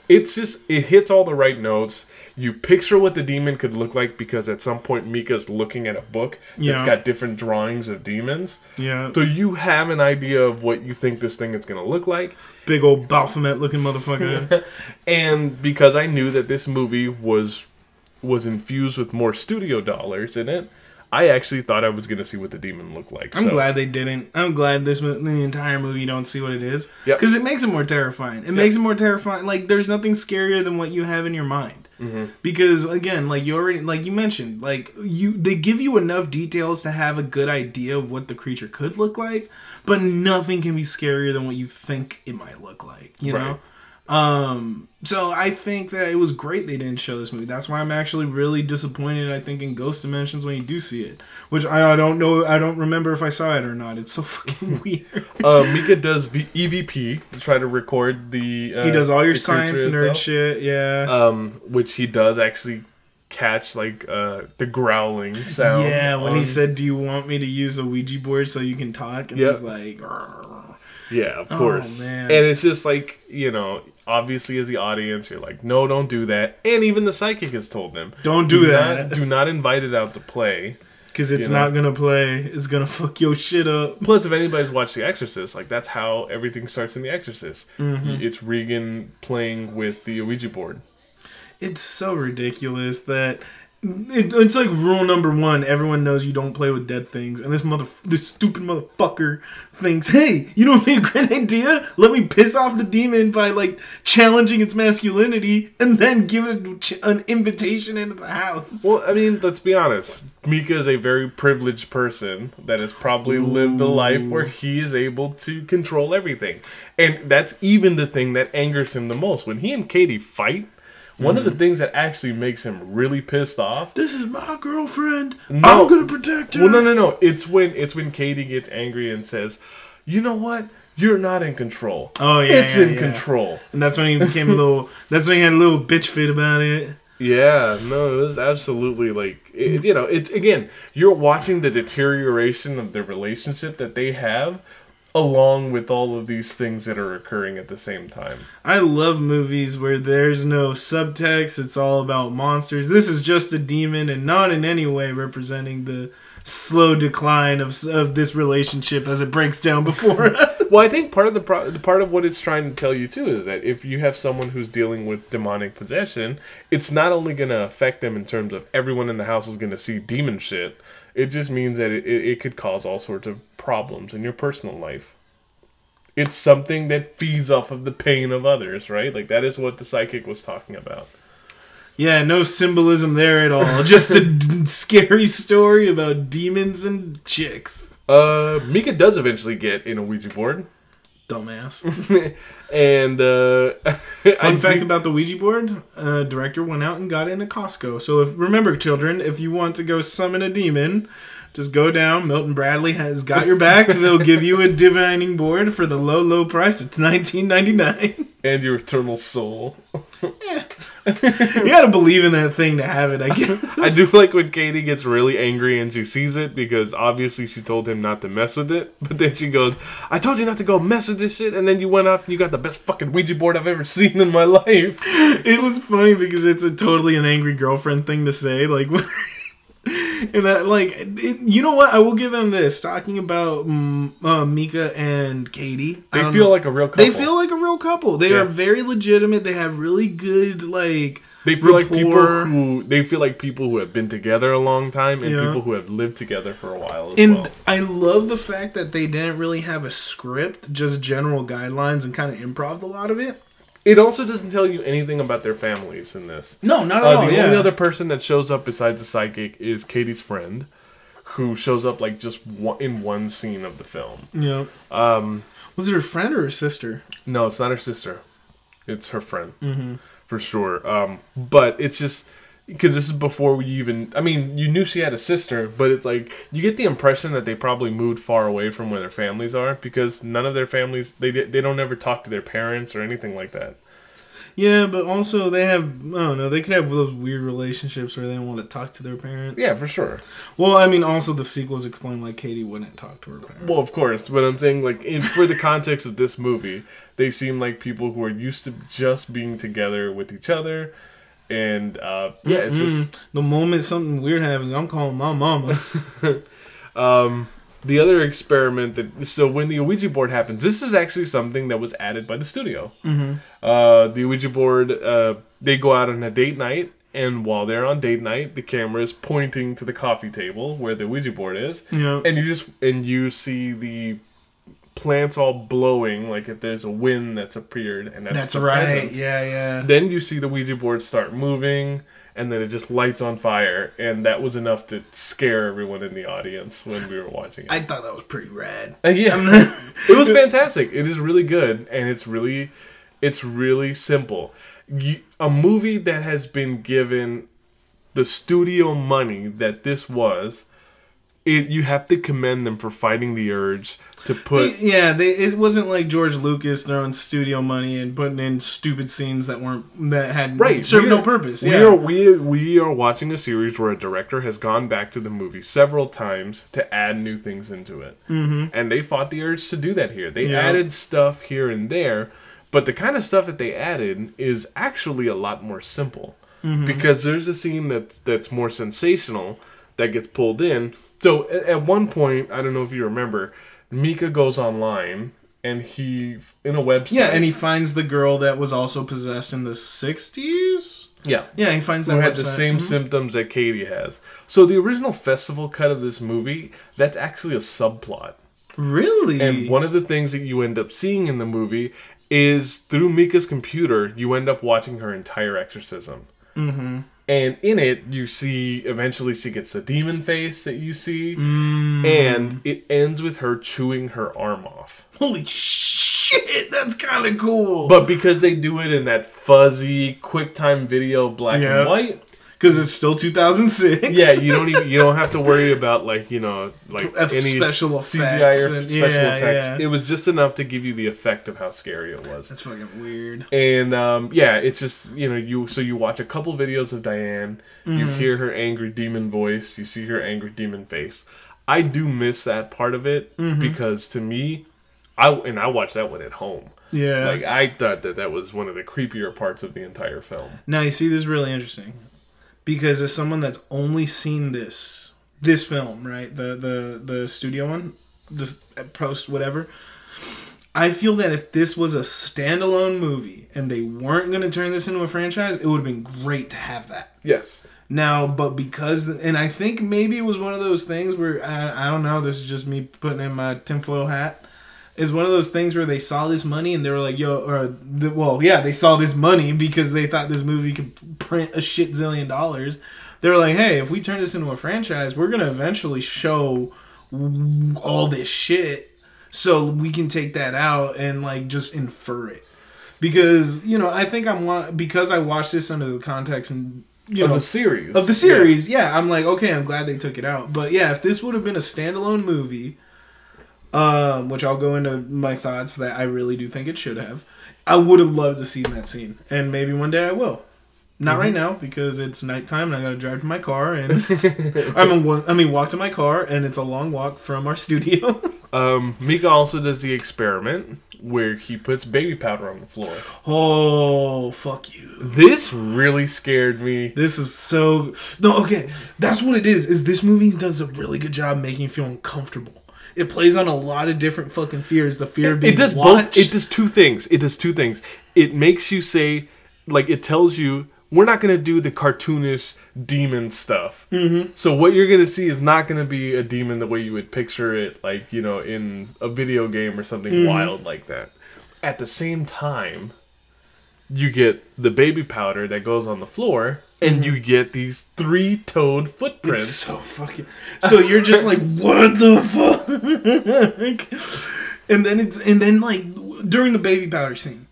Speaker 1: it's just it hits all the right notes. You picture what the demon could look like because at some point Micah's looking at a book that's
Speaker 2: Yeah.
Speaker 1: got different drawings of demons.
Speaker 2: yeah.
Speaker 1: So you have an idea of what you think this thing is going to look like.
Speaker 2: Big old Baphomet looking motherfucker.
Speaker 1: And because I knew that this movie was was infused with more studio dollars in it, I actually thought I was going to see what the demon looked like.
Speaker 2: I'm
Speaker 1: So-
Speaker 2: glad they didn't. I'm glad this the entire movie you don't see what it is
Speaker 1: Yep.
Speaker 2: because it makes it more terrifying. It makes it more terrifying. Like there's nothing scarier than what you have in your mind.
Speaker 1: Mm-hmm.
Speaker 2: Because again, like you already like you mentioned, like you they give you enough details to have a good idea of what the creature could look like, but nothing can be scarier than what you think it might look like. You
Speaker 1: Right.
Speaker 2: know. Um, so I think that it was great they didn't show this movie. That's why I'm actually really disappointed. I think in Ghost Dimensions when you do see it, which I, I don't know, I don't remember if I saw it or not. It's so fucking weird.
Speaker 1: uh, Micah does v- EVP to try to record the. Uh,
Speaker 2: he does all your science nerd shit. Yeah.
Speaker 1: Um, which he does actually catch like uh the growling sound.
Speaker 2: yeah, when he said, "Do you want me to use a Ouija board so you can talk?" and
Speaker 1: Yep.
Speaker 2: he's like, "Grr."
Speaker 1: Yeah, of
Speaker 2: Oh,
Speaker 1: course. And it's just like, you know, obviously as the audience, you're like, no, don't do that. And even the psychic has told them,
Speaker 2: "Don't do,
Speaker 1: not,
Speaker 2: that
Speaker 1: do not invite it out to play.
Speaker 2: because it's
Speaker 1: you know.
Speaker 2: not gonna play. It's gonna fuck your shit up."
Speaker 1: Plus, if anybody's watched The Exorcist, like that's how everything starts in The Exorcist.
Speaker 2: Mm-hmm.
Speaker 1: It's Regan playing with the Ouija board.
Speaker 2: It's so ridiculous that it, it's like rule number one: everyone knows you don't play with dead things, and this mother, this stupid motherfucker thinks, "Hey, you know what would be a great idea? Let me piss off the demon by like challenging its masculinity, and then give it an invitation into the house."
Speaker 1: Well, I mean, let's be honest. Micah is a very privileged person that has probably lived a life where he is able to control everything. And that's even the thing that angers him the most. When he and Katie fight, one of the mm-hmm. things that actually makes him really pissed off.
Speaker 2: this is my girlfriend.
Speaker 1: No.
Speaker 2: I'm gonna protect her.
Speaker 1: Well, no, no, no. It's when it's when Katie gets angry and says, "You know what? You're not in control.
Speaker 2: Oh yeah,
Speaker 1: it's
Speaker 2: yeah,
Speaker 1: in
Speaker 2: yeah.
Speaker 1: control.
Speaker 2: And that's when he became a little. That's when he had a little bitch fit about it.
Speaker 1: Yeah, no, it was absolutely like it, you know, it's again, you're watching the deterioration of the relationship that they have along with all of these things that are occurring at the same time.
Speaker 2: I love movies where there's no subtext. It's all about monsters. This is just a demon, and not in any way representing the slow decline of of this relationship as it breaks down before us.
Speaker 1: Well, I think part of the pro- part of what it's trying to tell you too is that if you have someone who's dealing with demonic possession, it's not only going to affect them in terms of everyone in the house is going to see demon shit. It just means that it, it, could cause all sorts of problems in your personal life. It's something that feeds off of the pain of others, right? Like that is what the psychic was talking about.
Speaker 2: Yeah, no symbolism there at all. Just a d- scary story about demons and chicks.
Speaker 1: Uh, Micah does eventually get in a Ouija board,
Speaker 2: Dumbass.
Speaker 1: and uh,
Speaker 2: Fun
Speaker 1: I
Speaker 2: fact
Speaker 1: do-
Speaker 2: about the Ouija board: uh, director went out and got it in a Costco. So if remember, children, if you want to go summon a demon, just go down. Milton Bradley has got your back. They'll give you a divining board for the low, low price. It's nineteen ninety nine.
Speaker 1: and your eternal soul.
Speaker 2: you gotta believe in that thing to have it. I guess.
Speaker 1: I do like when Katie gets really angry and she sees it because obviously she told him not to mess with it. But then she goes, I told you not to go mess with this shit. And then you went off and you got the best fucking Ouija board I've ever seen in my life.
Speaker 2: it was funny because it's a totally an angry girlfriend thing to say like and that like it, you know what i will give them this talking about uh, micah and katie
Speaker 1: They feel
Speaker 2: know.
Speaker 1: like a real couple.
Speaker 2: they feel like a real couple they
Speaker 1: Yeah.
Speaker 2: are very legitimate they have really good like
Speaker 1: They feel like people who they feel like people who have been together a long time and
Speaker 2: Yeah.
Speaker 1: people who have lived together for a while as
Speaker 2: and
Speaker 1: well.
Speaker 2: I love the fact that they didn't really have a script, just general guidelines and kind of improv a lot of it.
Speaker 1: It also doesn't tell you anything about their families in this.
Speaker 2: No, not at
Speaker 1: Uh, all. the only other person that shows up besides the psychic is Katie's friend, who shows up like just one, in one scene of the film.
Speaker 2: Yeah.
Speaker 1: Um,
Speaker 2: Was it her friend or her sister?
Speaker 1: no, it's not her sister; it's her friend mm-hmm. for sure. Um, but it's just because this is before we even. I mean, you knew she had a sister, but it's like you get the impression that they probably moved far away from where their families are because none of their families they they don't ever talk to their parents or anything like that.
Speaker 2: Yeah, but also they have I don't know, they could have those weird relationships where they don't want to talk to their parents.
Speaker 1: Yeah, for sure.
Speaker 2: Well, I mean also the sequels explain like Katie wouldn't talk to her parents.
Speaker 1: Well, of course, but I'm saying like in for the context of this movie, they seem like people who are used to just being together with each other, and uh, yeah, it's just
Speaker 2: the moment something weird happens, I'm calling my mama.
Speaker 1: um, the other experiment that so when the Ouija board happens, this is actually something that was added by the studio. Mm-hmm. Uh, the Ouija board, uh, they go out on a date night. And while they're on date night, the camera is pointing to the coffee table where the Ouija board is,
Speaker 2: Yeah.
Speaker 1: and you just and you see the plants all blowing like if there's a wind that's appeared and that's,
Speaker 2: That's right.
Speaker 1: presence.
Speaker 2: Yeah, yeah.
Speaker 1: then you see the ouija board start moving and then it just lights on fire and that was enough to scare everyone in the audience when we were watching it
Speaker 2: I thought that was pretty rad.
Speaker 1: And yeah it was fantastic it is really good and it's really it's really simple you, a movie that has been given the studio money that this was it, you have to commend them for fighting the urge to put
Speaker 2: They- yeah, they it wasn't like George Lucas throwing studio money and putting in stupid scenes that weren't that had
Speaker 1: right
Speaker 2: served
Speaker 1: we
Speaker 2: no purpose.
Speaker 1: we
Speaker 2: Yeah.
Speaker 1: are we we are watching a series where a director has gone back to the movie several times to add new things into it mm-hmm. and they fought the urge to do that here they
Speaker 2: Yeah.
Speaker 1: added stuff here and there but the kind of stuff that they added is actually a lot more simple
Speaker 2: Mm-hmm.
Speaker 1: because there's a scene that's that's more sensational that gets pulled in so at, at one point i don't know if you remember micah goes online and he in a website
Speaker 2: Yeah, and he finds the girl that was also possessed in the '60s.
Speaker 1: yeah
Speaker 2: Yeah, he finds that
Speaker 1: who had the
Speaker 2: website.
Speaker 1: same
Speaker 2: Mhm.
Speaker 1: symptoms that Katie has. So the original festival cut of this movie, that's actually a subplot.
Speaker 2: Really?
Speaker 1: And one of the things that you end up seeing in the movie is through Micah's computer, you end up watching her entire exorcism. Mm-hmm. And in it, you see eventually she gets the demon face that you see,
Speaker 2: Mm.
Speaker 1: and it ends with her chewing her arm off.
Speaker 2: Holy shit, that's kind of cool.
Speaker 1: But because they do it in that fuzzy, QuickTime video black
Speaker 2: Yeah.
Speaker 1: and white,
Speaker 2: because it's still 2006.
Speaker 1: Yeah, you don't even you don't have to worry about like you know like
Speaker 2: F-
Speaker 1: any
Speaker 2: special effects
Speaker 1: CGI or
Speaker 2: and-
Speaker 1: special
Speaker 2: yeah,
Speaker 1: effects.
Speaker 2: yeah.
Speaker 1: It was just enough to give you the effect of how scary it was.
Speaker 2: That's fucking weird.
Speaker 1: And um, yeah, it's just you know you so you watch a couple videos of Diane, you
Speaker 2: Mm-hmm.
Speaker 1: hear her angry demon voice, you see her angry demon face. I do miss that part of it
Speaker 2: Mm-hmm.
Speaker 1: because to me, I and I watched that one at home.
Speaker 2: Yeah.
Speaker 1: Like I thought that that was one of the creepier parts of the entire film.
Speaker 2: Now you see this is really interesting because as someone that's only seen this this film, right? The the the studio one, the post whatever. I feel that if this was a standalone movie and they weren't going to turn this into a franchise, it would have been great to have that.
Speaker 1: Yes.
Speaker 2: Now, but because, and I think maybe it was one of those things where I, I don't know. This is just me putting in my tinfoil hat. Is one of those things where they saw this money and they were like, "Yo," or the, well, yeah, they saw this money because they thought this movie could print a shit zillion dollars. They were like, "Hey, if we turn this into a franchise, we're gonna eventually show all this shit, so we can take that out and like just infer it." Because you know, I think I'm wa- because I watched this under the context and you
Speaker 1: of
Speaker 2: know
Speaker 1: the series.
Speaker 2: of the series, yeah. I'm like, okay, I'm glad they took it out. But yeah, if this would have been a standalone movie, um, which I'll go into my thoughts that I really do think it should have, I would have loved to see that scene, and maybe one day I will. Not right now because it's nighttime and I gotta drive to my car and I mean, I mean walk to my car and it's a long walk from our studio.
Speaker 1: Um, Micah also does the experiment where he puts baby powder on the floor.
Speaker 2: oh fuck you!
Speaker 1: This really scared me.
Speaker 2: This is so no okay. That's what it is. Is this movie does a really good job making you feel uncomfortable. It plays on a lot of different fucking fears. The fear of being
Speaker 1: It does
Speaker 2: watched.
Speaker 1: both. It does two things. It does two things. It makes you say, like, it tells you we're not gonna do the cartoonish demon stuff. Mm-hmm. So what you're gonna see is not gonna be a demon the way you would picture it, like you know, in a video game or something
Speaker 2: Mm-hmm.
Speaker 1: wild like that. At the same time, you get the baby powder that goes on the floor, and you get these three-toed
Speaker 2: Mm-hmm. It's
Speaker 1: footprints.
Speaker 2: so fucking. So you're just like, what the fuck? And then it's and then like during the baby powder scene,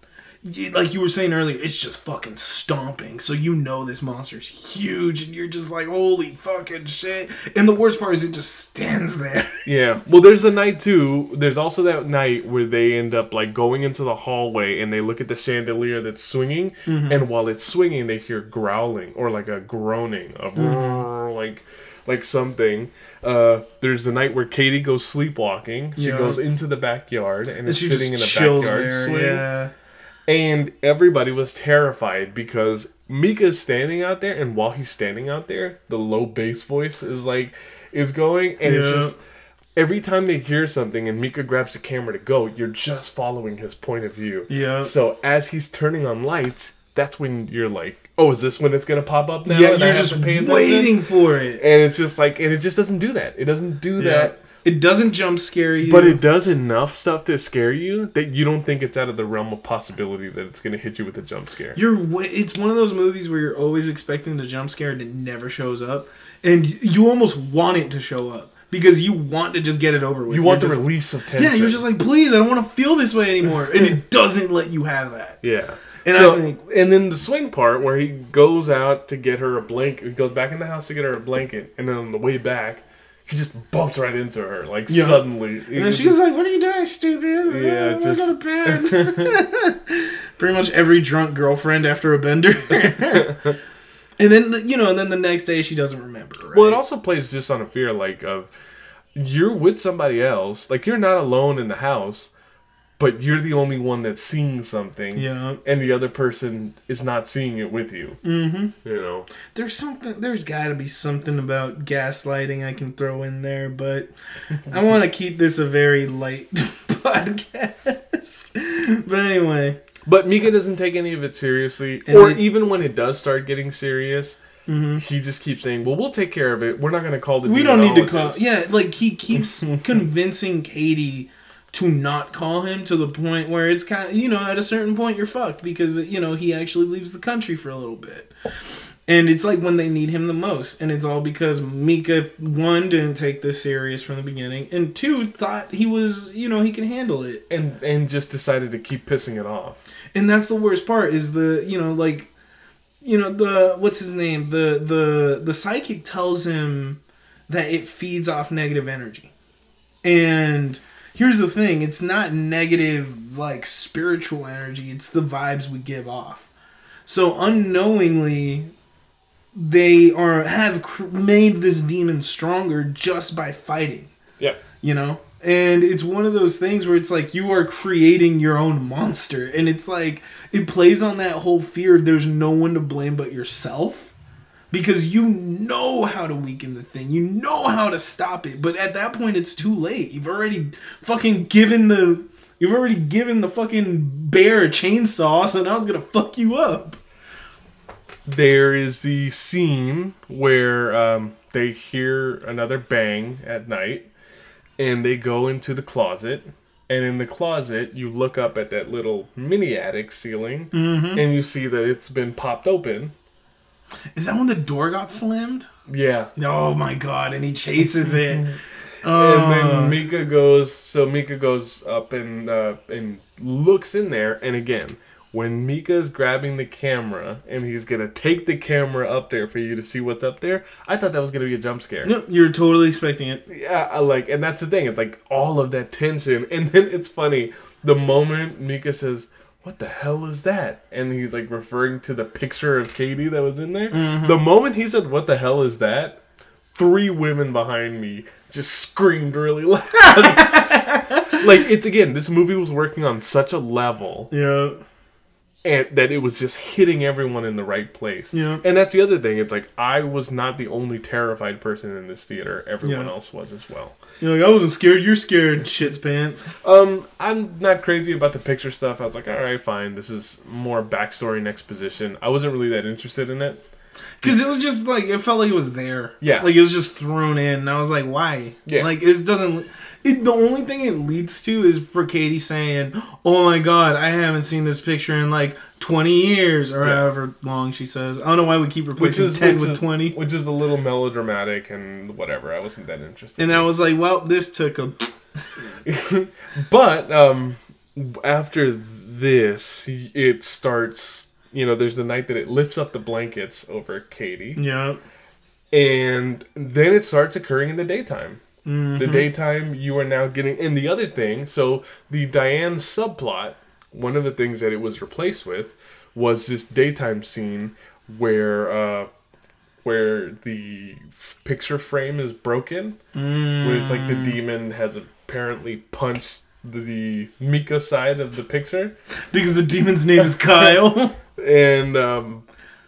Speaker 2: like you were saying earlier, it's just fucking stomping. So you know this monster's huge, and you're just like, holy fucking shit. And the worst part is it just stands there.
Speaker 1: Yeah. Well, there's a night too. There's also that night where they end up like going into the hallway and they look at the chandelier that's swinging, and while it's swinging, they hear growling or like a groaning of like like something. Uh, there's the night where Katie goes sleepwalking. She
Speaker 2: Yeah.
Speaker 1: goes into the backyard and,
Speaker 2: And
Speaker 1: is sitting in a backyard
Speaker 2: there.
Speaker 1: swing.
Speaker 2: Yeah.
Speaker 1: And everybody was terrified because Micah's standing out there, and while he's standing out there, the low bass voice is like is going, and it's just every time they hear something and Micah grabs the camera to go, you're just following his point of view.
Speaker 2: Yeah.
Speaker 1: So as he's turning on lights, that's when you're like, oh, is this when it's gonna pop up now?
Speaker 2: Yeah,
Speaker 1: and
Speaker 2: you're just
Speaker 1: to pay attention?
Speaker 2: waiting for it.
Speaker 1: And it's just like, and it just doesn't do that. It doesn't do that.
Speaker 2: It doesn't jump scare you.
Speaker 1: But it does enough stuff to scare you that you don't think it's out of the realm of possibility that it's going to hit you with a jump scare.
Speaker 2: You're it's one of those movies where you're always expecting the jump scare and it never shows up, and you almost want it to show up because you want to just get it over with.
Speaker 1: You want the
Speaker 2: You're just-
Speaker 1: release of tension.
Speaker 2: Yeah, you're just like, please, I don't want to feel this way anymore, and it doesn't let you have that.
Speaker 1: yeah.
Speaker 2: And
Speaker 1: so,
Speaker 2: I think-
Speaker 1: and then the swing part where he goes out to get her a blanket, he goes back in the house to get her a blanket, and then on the way back, he just bumps right into her like
Speaker 2: Yeah.
Speaker 1: suddenly.
Speaker 2: And then she was like, "What are you doing, stupid?
Speaker 1: Yeah,
Speaker 2: Uh,
Speaker 1: just-
Speaker 2: go to bed." Pretty much every drunk girlfriend after a bender. and then you know, and then the next day she doesn't remember. Right?
Speaker 1: Well, it also plays just on a fear like of you're with somebody else, like you're not alone in the house, but you're the only one that's seeing something.
Speaker 2: yeah.
Speaker 1: and the other person is not seeing it with you. Mm-hmm. You know,
Speaker 2: There's something. There's got to be something about gaslighting I can throw in there, but I want to keep this a very light podcast. but anyway,
Speaker 1: but Micah doesn't take any of it seriously,
Speaker 2: And
Speaker 1: or
Speaker 2: it-
Speaker 1: even when it does start getting serious, he just keeps saying, "Well, we'll take care of it. We're not going to call the
Speaker 2: we don't need to call. Yeah, like he keeps convincing Katie to not call him to the point where it's kind of you know at a certain point you're fucked because you know he actually leaves the country for a little bit. And it's like when they need him the most. And it's all because Micah, one, didn't take this serious from the beginning, and two, thought he was, you know, he can handle it.
Speaker 1: and and just decided to keep pissing it off.
Speaker 2: And that's the worst part is the, you know, like, you know the what's his name the the the psychic tells him that it feeds off negative energy and here's the thing it's not negative like spiritual energy it's the vibes we give off. So unknowingly they are have cr- made this demon stronger just by fighting.
Speaker 1: Yeah.
Speaker 2: you know? And it's one of those things where it's like you are creating your own monster and it's like it plays on that whole fear of there's no one to blame but yourself because you know how to weaken the thing. You know how to stop it. But at that point it's too late. You've already fucking given the you've already given the fucking bear a chainsaw so now it's gonna fuck you up.
Speaker 1: There is the scene where um, they hear another bang at night, and they go into the closet. And in the closet, you look up at that little mini attic ceiling, and you see that it's been popped open.
Speaker 2: Is that when the door got slammed
Speaker 1: Yeah.
Speaker 2: oh my god and he chases it
Speaker 1: And
Speaker 2: Oh.
Speaker 1: then Micah goes. So Micah goes up and uh, and looks in there. And again, when Micah's grabbing the camera and he's gonna take the camera up there for you to see what's up there, I thought that was gonna be a jump scare.
Speaker 2: No, you're totally expecting it.
Speaker 1: Yeah, I like, and that's the thing. It's like all of that tension, and then it's funny. The moment Micah says, "What the hell is that?" and he's like referring to the picture of Katie that was in there. Mm-hmm. The moment he said, "What the hell is that?" Three women behind me just screamed really loud. like it's again, this movie was working on such a level
Speaker 2: Yeah.
Speaker 1: and that it was just hitting everyone in the right place.
Speaker 2: Yeah.
Speaker 1: And that's the other thing. It's like I was not the only terrified person in this theater. Everyone
Speaker 2: Yeah.
Speaker 1: else was as well.
Speaker 2: You're like, I wasn't scared. You're scared, shits pants.
Speaker 1: Um, I'm not crazy about the picture stuff. I was like, all right, fine. This is more backstory and exposition. I wasn't really that interested in it.
Speaker 2: Because it was just like, it felt like it was there.
Speaker 1: Yeah.
Speaker 2: Like it was just thrown in. And I was like, why?
Speaker 1: Yeah.
Speaker 2: Like it doesn't. It, the only thing it leads to is for Katie saying, oh my god, I haven't seen this picture in like 20 years or
Speaker 1: Yeah.
Speaker 2: however long she says. I don't know why we keep replacing
Speaker 1: is
Speaker 2: 10 with
Speaker 1: is,
Speaker 2: 20.
Speaker 1: which is a little melodramatic and whatever. I wasn't that interested.
Speaker 2: And I was like, well, this took a.
Speaker 1: But um, after this, it starts. You know, there's the night that it lifts up the blankets over Katie,
Speaker 2: Yeah.
Speaker 1: and then it starts occurring in the daytime.
Speaker 2: Mm-hmm.
Speaker 1: The daytime, you are now getting. And the other thing, so the Diane subplot, one of the things that it was replaced with was this daytime scene where uh, where the picture frame is broken, where it's like the demon has apparently punched the Micah side of the picture,
Speaker 2: Because the demon's name is Kyle.
Speaker 1: and um,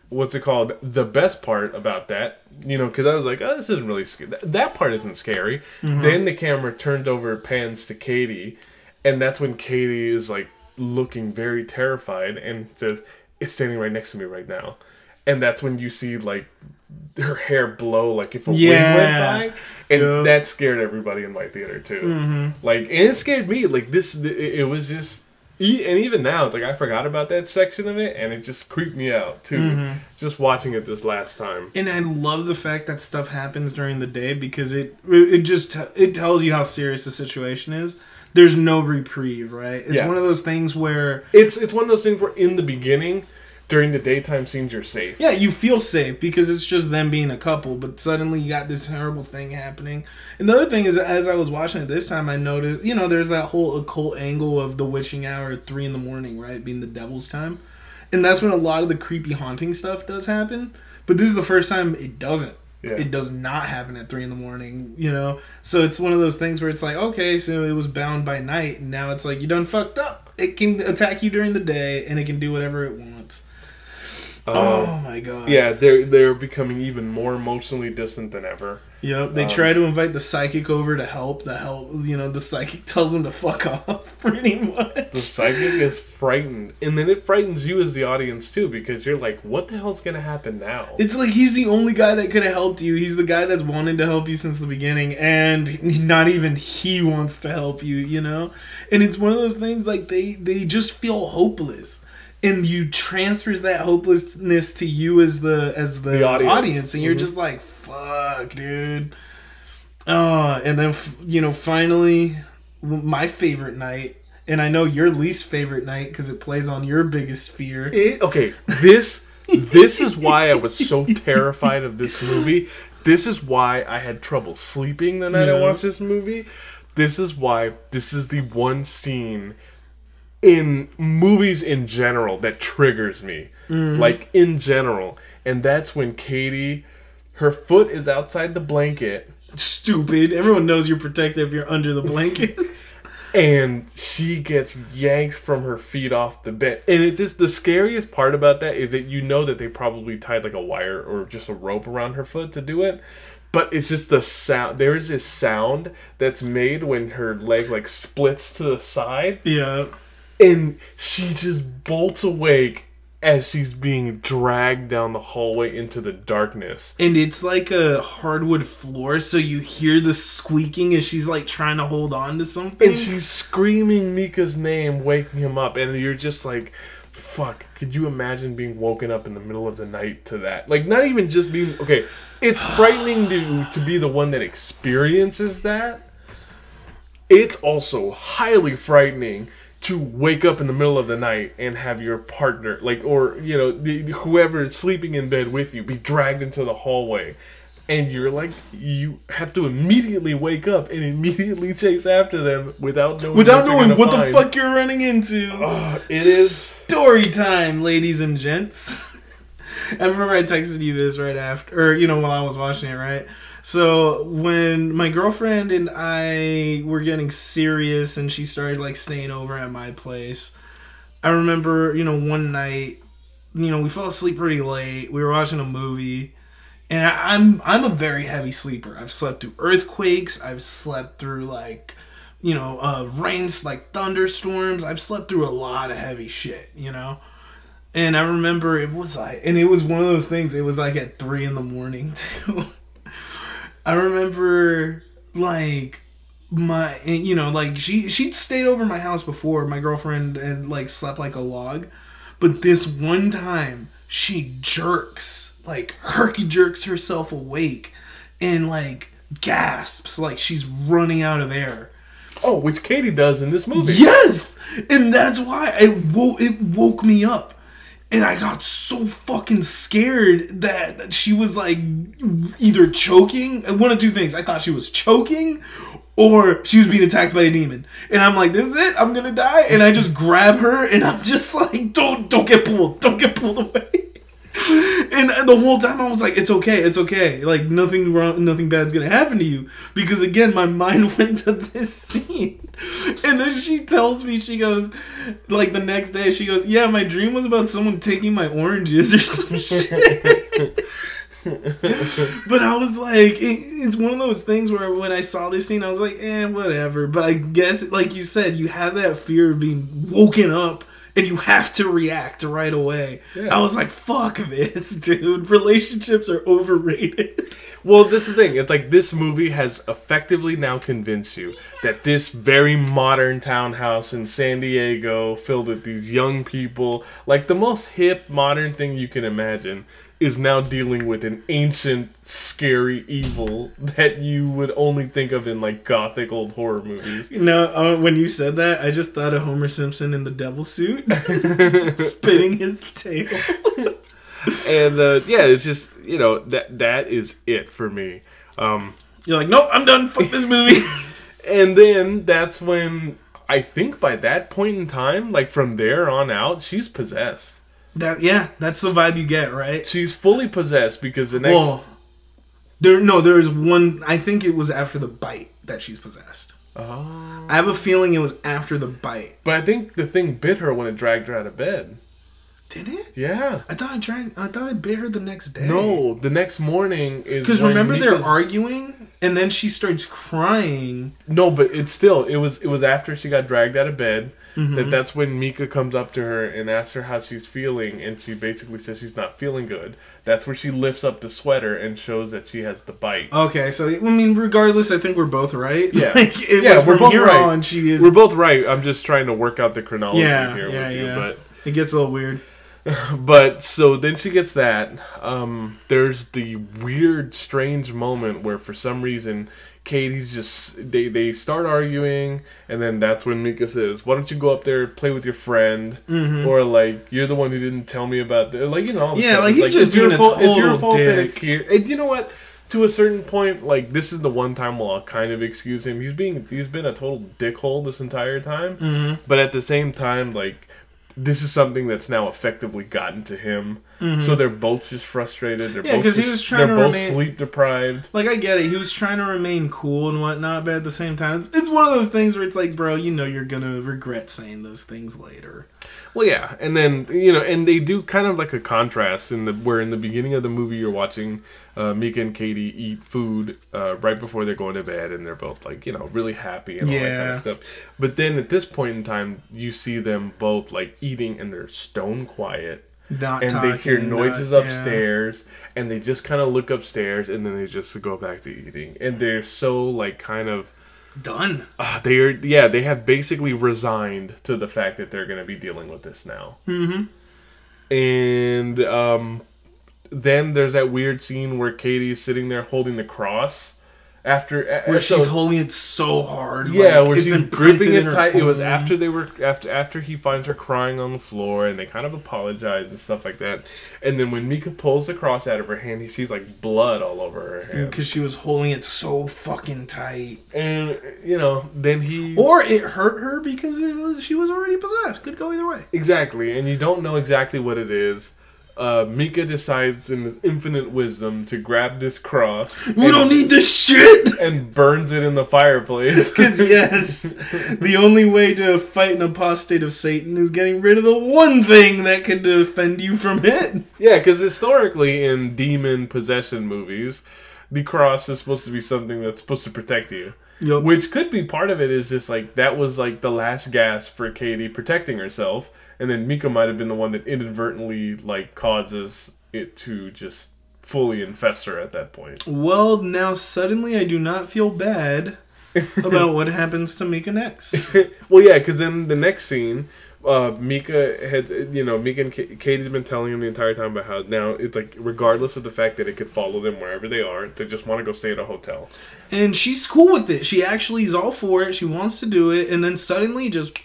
Speaker 1: what's it called? The best part about that, you know, because I was like, oh, this isn't really scary. That part isn't scary. Mm-hmm. Then the camera turned over, pans to Katie, and that's when Katie is like looking very terrified and says, "It's standing right next to me right now," and that's when you see like her hair blow like if a wind went by, and
Speaker 2: Yeah.
Speaker 1: that scared everybody in my theater too. Mm-hmm. Like, and it scared me. Like this, it was just. E- And even now, it's like I forgot about that section of it, and it just creeped me out too. Mm-hmm. Just watching it this last time.
Speaker 2: and I love the fact that stuff happens during the day because it it just it tells you how serious the situation is. There's no reprieve, right? It's
Speaker 1: Yeah.
Speaker 2: one of those things where
Speaker 1: It's it's one of those things where in the beginning, during the daytime scenes, you're safe.
Speaker 2: yeah, you feel safe because it's just them being a couple, but suddenly you got this horrible thing happening. And the other thing is, as I was watching it this time, I noticed, you know, there's that whole occult angle of the witching hour at three in the morning, right, being the devil's time, and that's when a lot of the creepy haunting stuff does happen. But this is the first time it doesn't.
Speaker 1: Yeah.
Speaker 2: It does not happen at three in the morning, you know. So it's one of those things where it's like, okay, so it was bound by night, and now it's like you done fucked up. It can attack you during the day, and it can do whatever it wants. Oh my god.
Speaker 1: Yeah, they're they're becoming even more emotionally distant than ever.
Speaker 2: Yep. They
Speaker 1: Um,
Speaker 2: try to invite the psychic over to help. The help, you know, the psychic tells them to fuck off, pretty much.
Speaker 1: The psychic is frightened, and then it frightens you as the audience too because you're like, "What the hell's gonna happen now?"
Speaker 2: It's like he's the only guy that could have helped you. He's the guy that's wanted to help you since the beginning, and not even he wants to help you. You know, and it's one of those things like they they just feel hopeless, and you transfers that hopelessness to you as the as the,
Speaker 1: The audience.
Speaker 2: audience. and you're
Speaker 1: Mhm.
Speaker 2: just like, fuck, dude. Oh, and then you know, finally, my favorite night. And I know your least favorite night because it plays on your biggest fear.
Speaker 1: It- okay, this this is why I was so terrified of this movie. This is why I had trouble sleeping the night I watched this movie. This is why this is the one scene in movies in general that triggers me. Mm. Like in general. And that's when Katie her foot is outside the blanket
Speaker 2: Stupid. Everyone knows you're protected if you're under the blankets.
Speaker 1: and she gets yanked from her feet off the bed. And it just the scariest part about that is that you know that they probably tied like a wire or just a rope around her foot to do it. But it's just the sound. There is this sound that's made when her leg like splits to the side,
Speaker 2: yeah.
Speaker 1: And she just bolts awake as she's being dragged down the hallway into the darkness.
Speaker 2: And it's like a hardwood floor, so you hear the squeaking as she's like trying to hold on to something.
Speaker 1: and she's screaming Micah's name, waking him up, and you're just like, "Fuck!" Could you imagine being woken up in the middle of the night to that? Like, not even just being okay. It's frightening to to be the one that experiences that. It's also highly frightening to wake up in the middle of the night and have your partner, like, or you know, the, whoever is sleeping in bed with you, be dragged into the hallway. And you're like, you have to immediately wake up and immediately chase after them without knowing
Speaker 2: Without
Speaker 1: what
Speaker 2: knowing what
Speaker 1: find.
Speaker 2: the fuck you're running into.
Speaker 1: Ugh, it is.
Speaker 2: story time, ladies and gents. I remember I texted you this right after, or you know, while I was watching it, right? So when my girlfriend and I were getting serious, and she started like staying over at my place, I remember, you know, one night, you know, we fell asleep pretty late. We were watching a movie, and I- I'm I'm a very heavy sleeper. I've slept through earthquakes. I've slept through like, you know, uh, rains like thunderstorms. I've slept through a lot of heavy shit. You know. And I remember it was like, and it was one of those things. It was like at three in the morning too. I remember like my, and, you know, like she she'd stayed over my house before. My girlfriend and like slept like a log, but this one time she jerks like herky jerks herself awake, and like gasps like she's running out of air.
Speaker 1: Oh, which Katie does in this movie.
Speaker 2: Yes, and that's why it woke it woke me up, and I got so fucking scared that she was like either choking. One of two things. I thought she was choking, or she was being attacked by a demon. And I'm like, this is it. I'm gonna die. And I just grab her, and I'm just like, don't don't get pulled. Don't get pulled away. And, the whole time I was like, "It's okay, it's okay. Like nothing wrong, nothing bad's gonna happen to you." Because again, my mind went to this scene, and then she tells me, she goes, like the next day, she goes, "Yeah, my dream was about someone taking my oranges or some shit." but I was like, it, it's one of those things where when I saw this scene, I was like, "Eh, whatever." But I guess, like you said, you have that fear of being woken up. And you have to react right away.
Speaker 1: Yeah.
Speaker 2: I was like, "Fuck this, dude! Relationships are overrated."
Speaker 1: Well, this is the thing. It's like this movie has effectively now convinced you that this very modern townhouse in San Diego, filled with these young people, like the most hip modern thing you can imagine, is now dealing with an ancient, scary evil that you would only think of in like gothic old horror movies.
Speaker 2: No, uh, when you said that, I just thought of Homer Simpson in the devil suit, spinning his tail.
Speaker 1: And uh, yeah, it's just you know that that is it for me. Um,
Speaker 2: You're like, nope, I'm done. Fuck this movie.
Speaker 1: And then that's when I think by that point in time, like from there on out, she's possessed.
Speaker 2: That yeah, that's the vibe you get, right?
Speaker 1: She's fully possessed because the next
Speaker 2: Well, there no, there is one. I think it was after the bite that she's possessed.
Speaker 1: Oh.
Speaker 2: I have a feeling it was after the bite.
Speaker 1: But I think the thing bit her when it dragged her out of bed.
Speaker 2: Did it?
Speaker 1: Yeah.
Speaker 2: I thought I dragged. I thought I bit her the next day.
Speaker 1: No, the next morning is
Speaker 2: because remember they're arguing, and then she starts crying.
Speaker 1: No, but it's still it was it was after she got dragged out of bed
Speaker 2: Mm-hmm.
Speaker 1: that that's when Micah comes up to her and asks her how she's feeling and she basically says she's not feeling good. That's where she lifts up the sweater and shows that she has the bite.
Speaker 2: Okay, so I mean, regardless, I think we're both right.
Speaker 1: Yeah.
Speaker 2: like, it
Speaker 1: Yeah,
Speaker 2: was
Speaker 1: we're
Speaker 2: from
Speaker 1: both right.
Speaker 2: on. She is.
Speaker 1: We're both right. I'm just trying to work out the chronology
Speaker 2: Yeah,
Speaker 1: here
Speaker 2: yeah,
Speaker 1: with you,
Speaker 2: yeah.
Speaker 1: but
Speaker 2: It gets a little weird.
Speaker 1: but so then she gets that. Um, there's the weird, strange moment where for some reason Katie's just they they start arguing, and then that's when Micah says, "Why don't you go up there play with your friend?"
Speaker 2: Mm-hmm.
Speaker 1: Or like, "You're the one who didn't tell me about the like you know."
Speaker 2: Yeah,
Speaker 1: stuff.
Speaker 2: like, he's just
Speaker 1: it's your
Speaker 2: being a
Speaker 1: fault. It's your
Speaker 2: total
Speaker 1: fault that
Speaker 2: dick.
Speaker 1: it's here. And you know what? To a certain point, like this is the one time where I'll kind of excuse him. He's being he's been a total dickhole this entire time.
Speaker 2: Mm-hmm.
Speaker 1: But at the same time, like this is something that's now effectively gotten to him. So they're both just frustrated. They're
Speaker 2: Mm-hmm. Yeah,
Speaker 1: both
Speaker 2: 'cause he was trying
Speaker 1: they're both
Speaker 2: remain-
Speaker 1: sleep deprived.
Speaker 2: Like I get it, he was trying to remain cool and whatnot, but at the same time, it's, it's one of those things where it's like, bro, you know, you're gonna regret saying those things later.
Speaker 1: Well, yeah, and then you know, and they do kind of like a contrast in the where in the beginning of the movie you're watching uh, Micah and Katie eat food uh, right before they're going to bed, and they're both like you know really happy and all that kind of stuff. But then at this point in time, you see them both like eating, and they're stone quiet.
Speaker 2: Not
Speaker 1: and
Speaker 2: talking,
Speaker 1: they hear noises
Speaker 2: not- yeah.
Speaker 1: upstairs and they just kind of look upstairs and then they just go back to eating and they're so like kind of
Speaker 2: Done.
Speaker 1: uh, they are yeah they have basically resigned to the fact that they're going to be dealing with this now mm-hmm. and um, then there's that weird scene where katie's sitting there holding the cross after
Speaker 2: Where
Speaker 1: so-
Speaker 2: she's holding it so hard.
Speaker 1: yeah,
Speaker 2: like,
Speaker 1: where
Speaker 2: it's
Speaker 1: she's gripping it tight. It was after they were after after he finds her crying on the floor, and they kind of apologize and stuff like that. And then when Micah pulls the cross out of her hand, he sees like blood all over her hand.
Speaker 2: because she was holding it so fucking tight.
Speaker 1: And you know, then he
Speaker 2: Or it hurt her because it was, she was already possessed. Could go either way.
Speaker 1: exactly, and you don't know exactly what it is. Uh, Micah decides, in his infinite wisdom, to grab this cross.
Speaker 2: We don't need this shit.
Speaker 1: and burns it in the fireplace.
Speaker 2: Because yes, the only way to fight an apostate of Satan is getting rid of the one thing that could defend you from it.
Speaker 1: Yeah, because historically in demon possession movies, the cross is supposed to be something that's supposed to protect you.
Speaker 2: Yup.
Speaker 1: Which could be part of it is just like that was like the last gasp for Katie protecting herself, and then Micah might have been the one that inadvertently like causes it to just fully infest her at that point.
Speaker 2: Well, now suddenly I do not feel bad about what happens to Micah next.
Speaker 1: well, yeah, because in the next scene, uh, Micah had, you know, Micah and Ka- Katie's been telling him the entire time about how now it's like, regardless of the fact that it could follow them wherever they are, they just want to go stay at a hotel.
Speaker 2: And she's cool with it. She actually is all for it. She wants to do it. And then suddenly just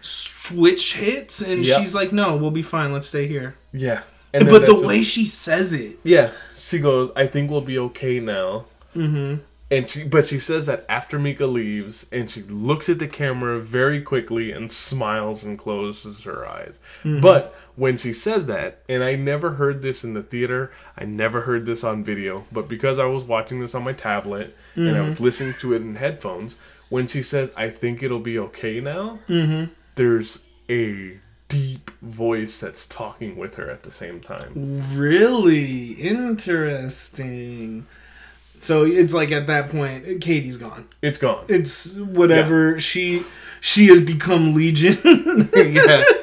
Speaker 2: switch hits and
Speaker 1: Yep.
Speaker 2: she's like, no, we'll be fine. Let's stay here.
Speaker 1: Yeah, and
Speaker 2: but the
Speaker 1: that's a-
Speaker 2: way she says it.
Speaker 1: yeah, she goes, "I think we'll be okay now."
Speaker 2: Mm-hmm.
Speaker 1: And she, but she says that after Micah leaves, and she looks at the camera very quickly and smiles and closes her eyes. Mm-hmm. But when she said that, and I never heard this in the theater, I never heard this on video, but because I was watching this on my tablet and I mm-hmm. was listening to it in headphones, when she says, "I think it'll be okay now," mm-hmm. There's a deep voice that's talking with her at the same time.
Speaker 2: Really interesting. So it's like at that point, Katie's gone.
Speaker 1: It's gone.
Speaker 2: It's whatever she she has become Legion.
Speaker 1: yeah.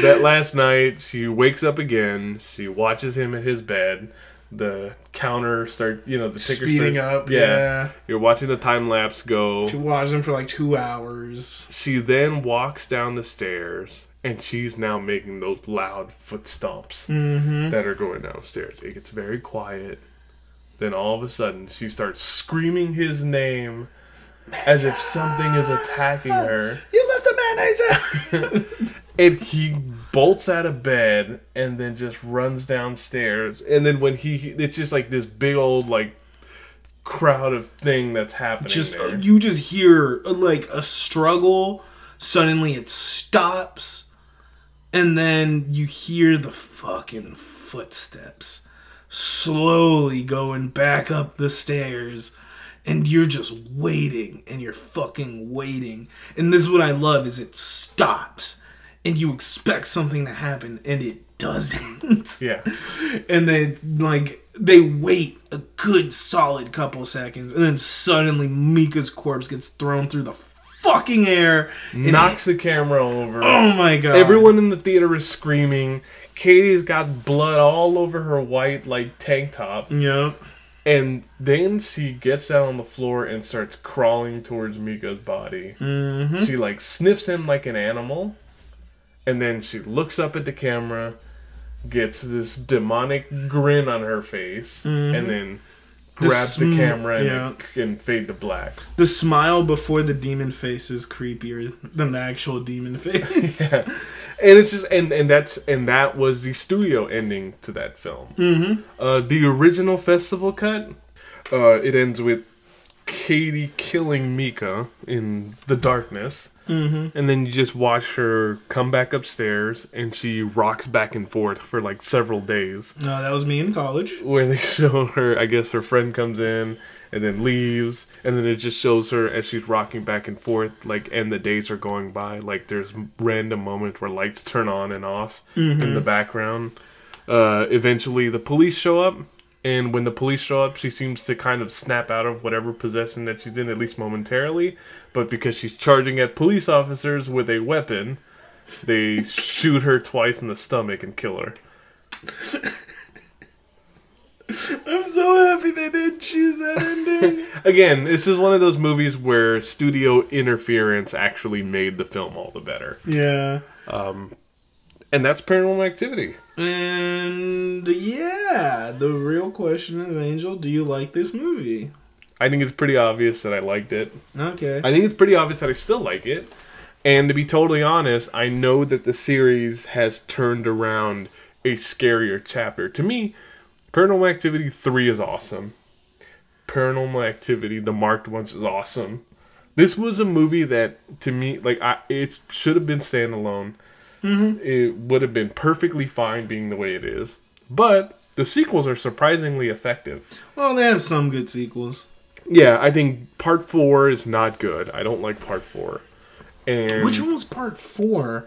Speaker 1: That last night, she wakes up again. She watches him at his bed. The counter start, you know, the ticker
Speaker 2: Speeding
Speaker 1: starts-
Speaker 2: up, yeah.
Speaker 1: You're watching the time lapse go.
Speaker 2: She watched him for like two hours.
Speaker 1: She then walks down the stairs, and she's now making those loud foot stomps
Speaker 2: Mm-hmm.
Speaker 1: that are going downstairs. It gets very quiet. Then all of a sudden, she starts screaming his name as if something is attacking her.
Speaker 2: You left the mayonnaise out.
Speaker 1: And he bolts out of bed and then just runs downstairs. And then when he, it's just like this big old like crowd of thing that's happening
Speaker 2: just
Speaker 1: there.
Speaker 2: you just hear like a struggle. Suddenly it stops, and then you hear the fucking footsteps slowly going back up the stairs. And you're just waiting, and you're fucking waiting. And this is what I love: is it stops, and you expect something to happen, and it doesn't.
Speaker 1: yeah,
Speaker 2: and then like they wait a good solid couple seconds and then suddenly micah's corpse gets thrown through the fucking air and-
Speaker 1: knocks the camera over.
Speaker 2: oh my god
Speaker 1: Everyone in the theater is screaming. Katie's got blood all over her white like tank top,
Speaker 2: yep
Speaker 1: and then she gets down on the floor and starts crawling towards Micah's body.
Speaker 2: mm-hmm.
Speaker 1: She like sniffs him like an animal, and then she looks up at the camera, gets this demonic grin on her face,
Speaker 2: Mhm.
Speaker 1: and then grabs the
Speaker 2: sm-
Speaker 1: camera and,
Speaker 2: yeah.
Speaker 1: and fade to black.
Speaker 2: The smile before the demon face is creepier than the actual demon face.
Speaker 1: Yeah. And it's just and and that's and that was the studio ending to that film.
Speaker 2: Mm-hmm.
Speaker 1: Uh, the original festival cut, uh, it ends with Katie killing Micah in the darkness,
Speaker 2: Mm-hmm.
Speaker 1: and then you just watch her come back upstairs, and she rocks back and forth for like several days.
Speaker 2: No, that was me in college.
Speaker 1: Where they show her, I guess her friend comes in and then leaves, and then it just shows her as she's rocking back and forth, like, and the days are going by. Like, there's random moments where lights turn on and off in the background. Uh, eventually, the police show up, and when the police show up, she seems to kind of snap out of whatever possession that she's in, at least momentarily. But because she's charging at police officers with a weapon, they shoot her twice in the stomach and kill her.
Speaker 2: I'm so happy they didn't choose that ending.
Speaker 1: Again, this is one of those movies where studio interference actually made the film all the better.
Speaker 2: yeah.
Speaker 1: Um, And that's Paranormal Activity.
Speaker 2: And yeah, the real question is, Angel, do you like this movie?
Speaker 1: I think it's pretty obvious that I liked it.
Speaker 2: Okay.
Speaker 1: I think it's pretty obvious that I still like it. And to be totally honest, I know that the series has turned around a scarier chapter. To me, Paranormal Activity 3 is awesome. Paranormal Activity, the marked ones, is awesome. This was a movie that, to me, like, I, it should have been standalone. Mm-hmm. It would have been perfectly fine being the way it is. But the sequels are surprisingly effective.
Speaker 2: well, they have some good sequels.
Speaker 1: Yeah, I think part four is not good. I don't like part four. And
Speaker 2: Which one was part four?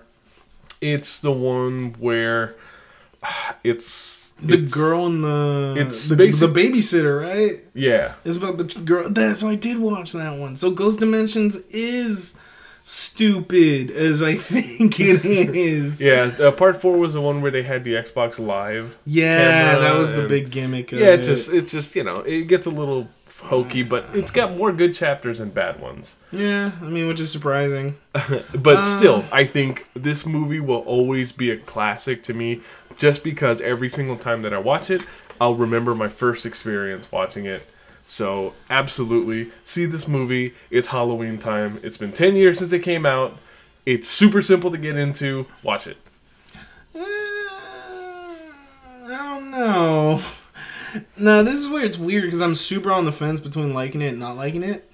Speaker 1: it's the one where it's
Speaker 2: The
Speaker 1: it's-
Speaker 2: girl and the
Speaker 1: it's
Speaker 2: the,
Speaker 1: basic-
Speaker 2: the babysitter, right?
Speaker 1: Yeah,
Speaker 2: It's about the girl. That's so I did watch that one. So Ghost Dimensions is stupid as I think it is.
Speaker 1: yeah. Uh, part four was the one where they had the Xbox Live.
Speaker 2: Yeah, that was the big gimmick. Of
Speaker 1: Yeah, it's
Speaker 2: it.
Speaker 1: just it's just you know it gets a little hokey, but it's got more good chapters than bad ones.
Speaker 2: yeah. I mean, which is surprising.
Speaker 1: But
Speaker 2: Uh.
Speaker 1: still, I think this movie will always be a classic to me, just because every single time that I watch it, I'll remember my first experience watching it. So, absolutely, see this movie. It's Halloween time. It's been 10 years since it came out. It's super simple to get into. Watch it.
Speaker 2: Uh, I don't know. No, this is where it's weird because I'm super on the fence between liking it and not liking it.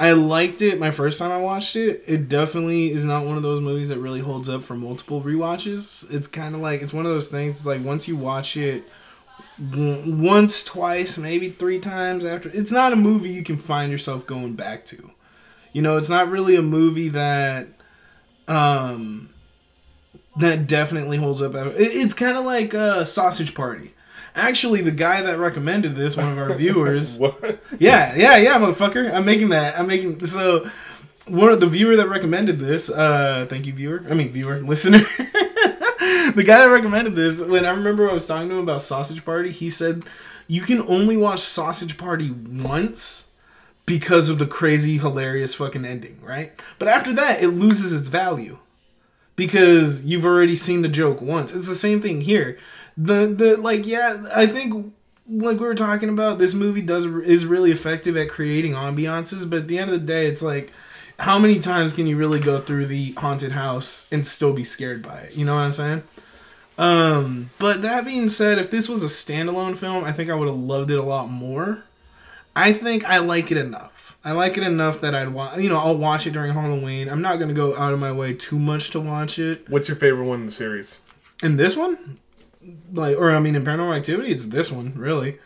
Speaker 2: I liked it my first time I watched it. It definitely is not one of those movies that really holds up for multiple rewatches. It's kind of like it's one of those things. It's like once you watch it once, twice, maybe three times after, it's not a movie you can find yourself going back to. You know, it's not really a movie that um that definitely holds up. It's kind of like a Sausage Party. Actually, the guy that recommended this, one of our viewers,
Speaker 1: What?
Speaker 2: yeah, yeah, yeah, motherfucker. I'm making that. I'm making so. One of the viewer that recommended this. Uh, thank you, viewer. I mean, viewer, listener. the guy that recommended this. When I remember I was talking to him about Sausage Party, he said you can only watch Sausage Party once because of the crazy, hilarious fucking ending, right? But after that, it loses its value because you've already seen the joke once. It's the same thing here. The the like yeah, I think like we were talking about, this movie does is really effective at creating ambiances, but at the end of the day, it's like how many times can you really go through the haunted house and still be scared by it? You know what I'm saying? Um, but that being said, if this was a standalone film, I think I would have loved it a lot more. I think I like it enough. I like it enough that I'd watch. You know, I'll watch it during Halloween. I'm not gonna go out of my way too much to watch it.
Speaker 1: What's your favorite one in the series?
Speaker 2: In this one, like, or I mean, in Paranormal Activity, it's this one really.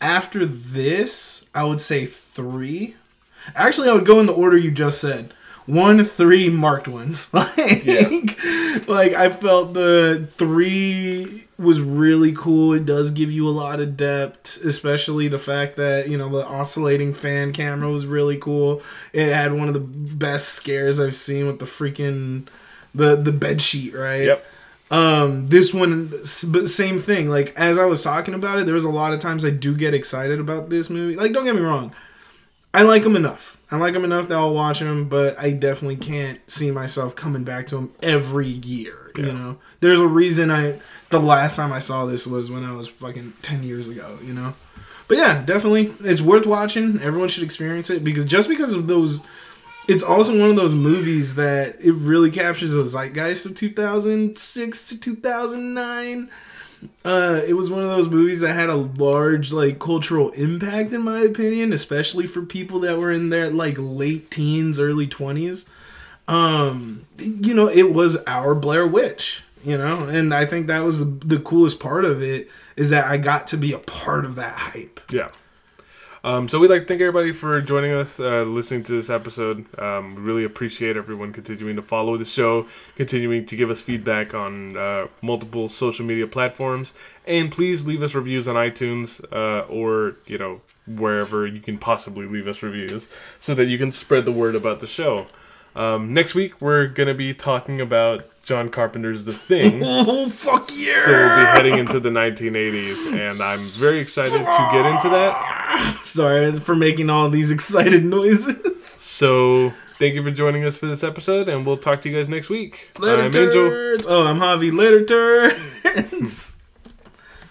Speaker 2: After this, I would say three. Actually, I would go in the order you just said. One, three marked ones. Like, like I felt the three was really cool. It does give you a lot of depth, especially the fact that you know the oscillating fan camera was really cool. It had one of the best scares I've seen with the freaking the the bed sheet, right?
Speaker 1: Yep.
Speaker 2: Um, this one, but same thing. Like as I was talking about it, there was a lot of times I do get excited about this movie. Like, don't get me wrong, I like them enough. I like them enough that I'll watch them, but I definitely can't see myself coming back to them every year. You know, there's a reason I. The last time I saw this was when I was fucking ten years ago. You know, but yeah, definitely, it's worth watching. Everyone should experience it because just because of those, it's also one of those movies that it really captures the zeitgeist of 2006 to 2009 uh, it was one of those movies that had a large like cultural impact in my opinion especially for people that were in their like late teens early 20s um you know it was our blair witch you know? And i think that was the, the coolest part of it is that i got to be a part of that hype.
Speaker 1: Yeah. Um, so we'd like to thank everybody for joining us, uh, listening to this episode. Um, we really appreciate everyone continuing to follow the show, continuing to give us feedback on uh, multiple social media platforms, and please leave us reviews on iTunes uh, or you know wherever you can possibly leave us reviews, so that you can spread the word about the show. Um, next week we're gonna be talking about John Carpenter's The Thing.
Speaker 2: oh fuck yeah
Speaker 1: So we'll be heading into the 1980s, and I'm very excited to get into that.
Speaker 2: sorry for making all these excited noises
Speaker 1: So thank you for joining us for this episode, and we'll talk to you guys next week.
Speaker 2: Later,
Speaker 1: I'm Angel.
Speaker 2: Oh, I'm Javi. Later, turds.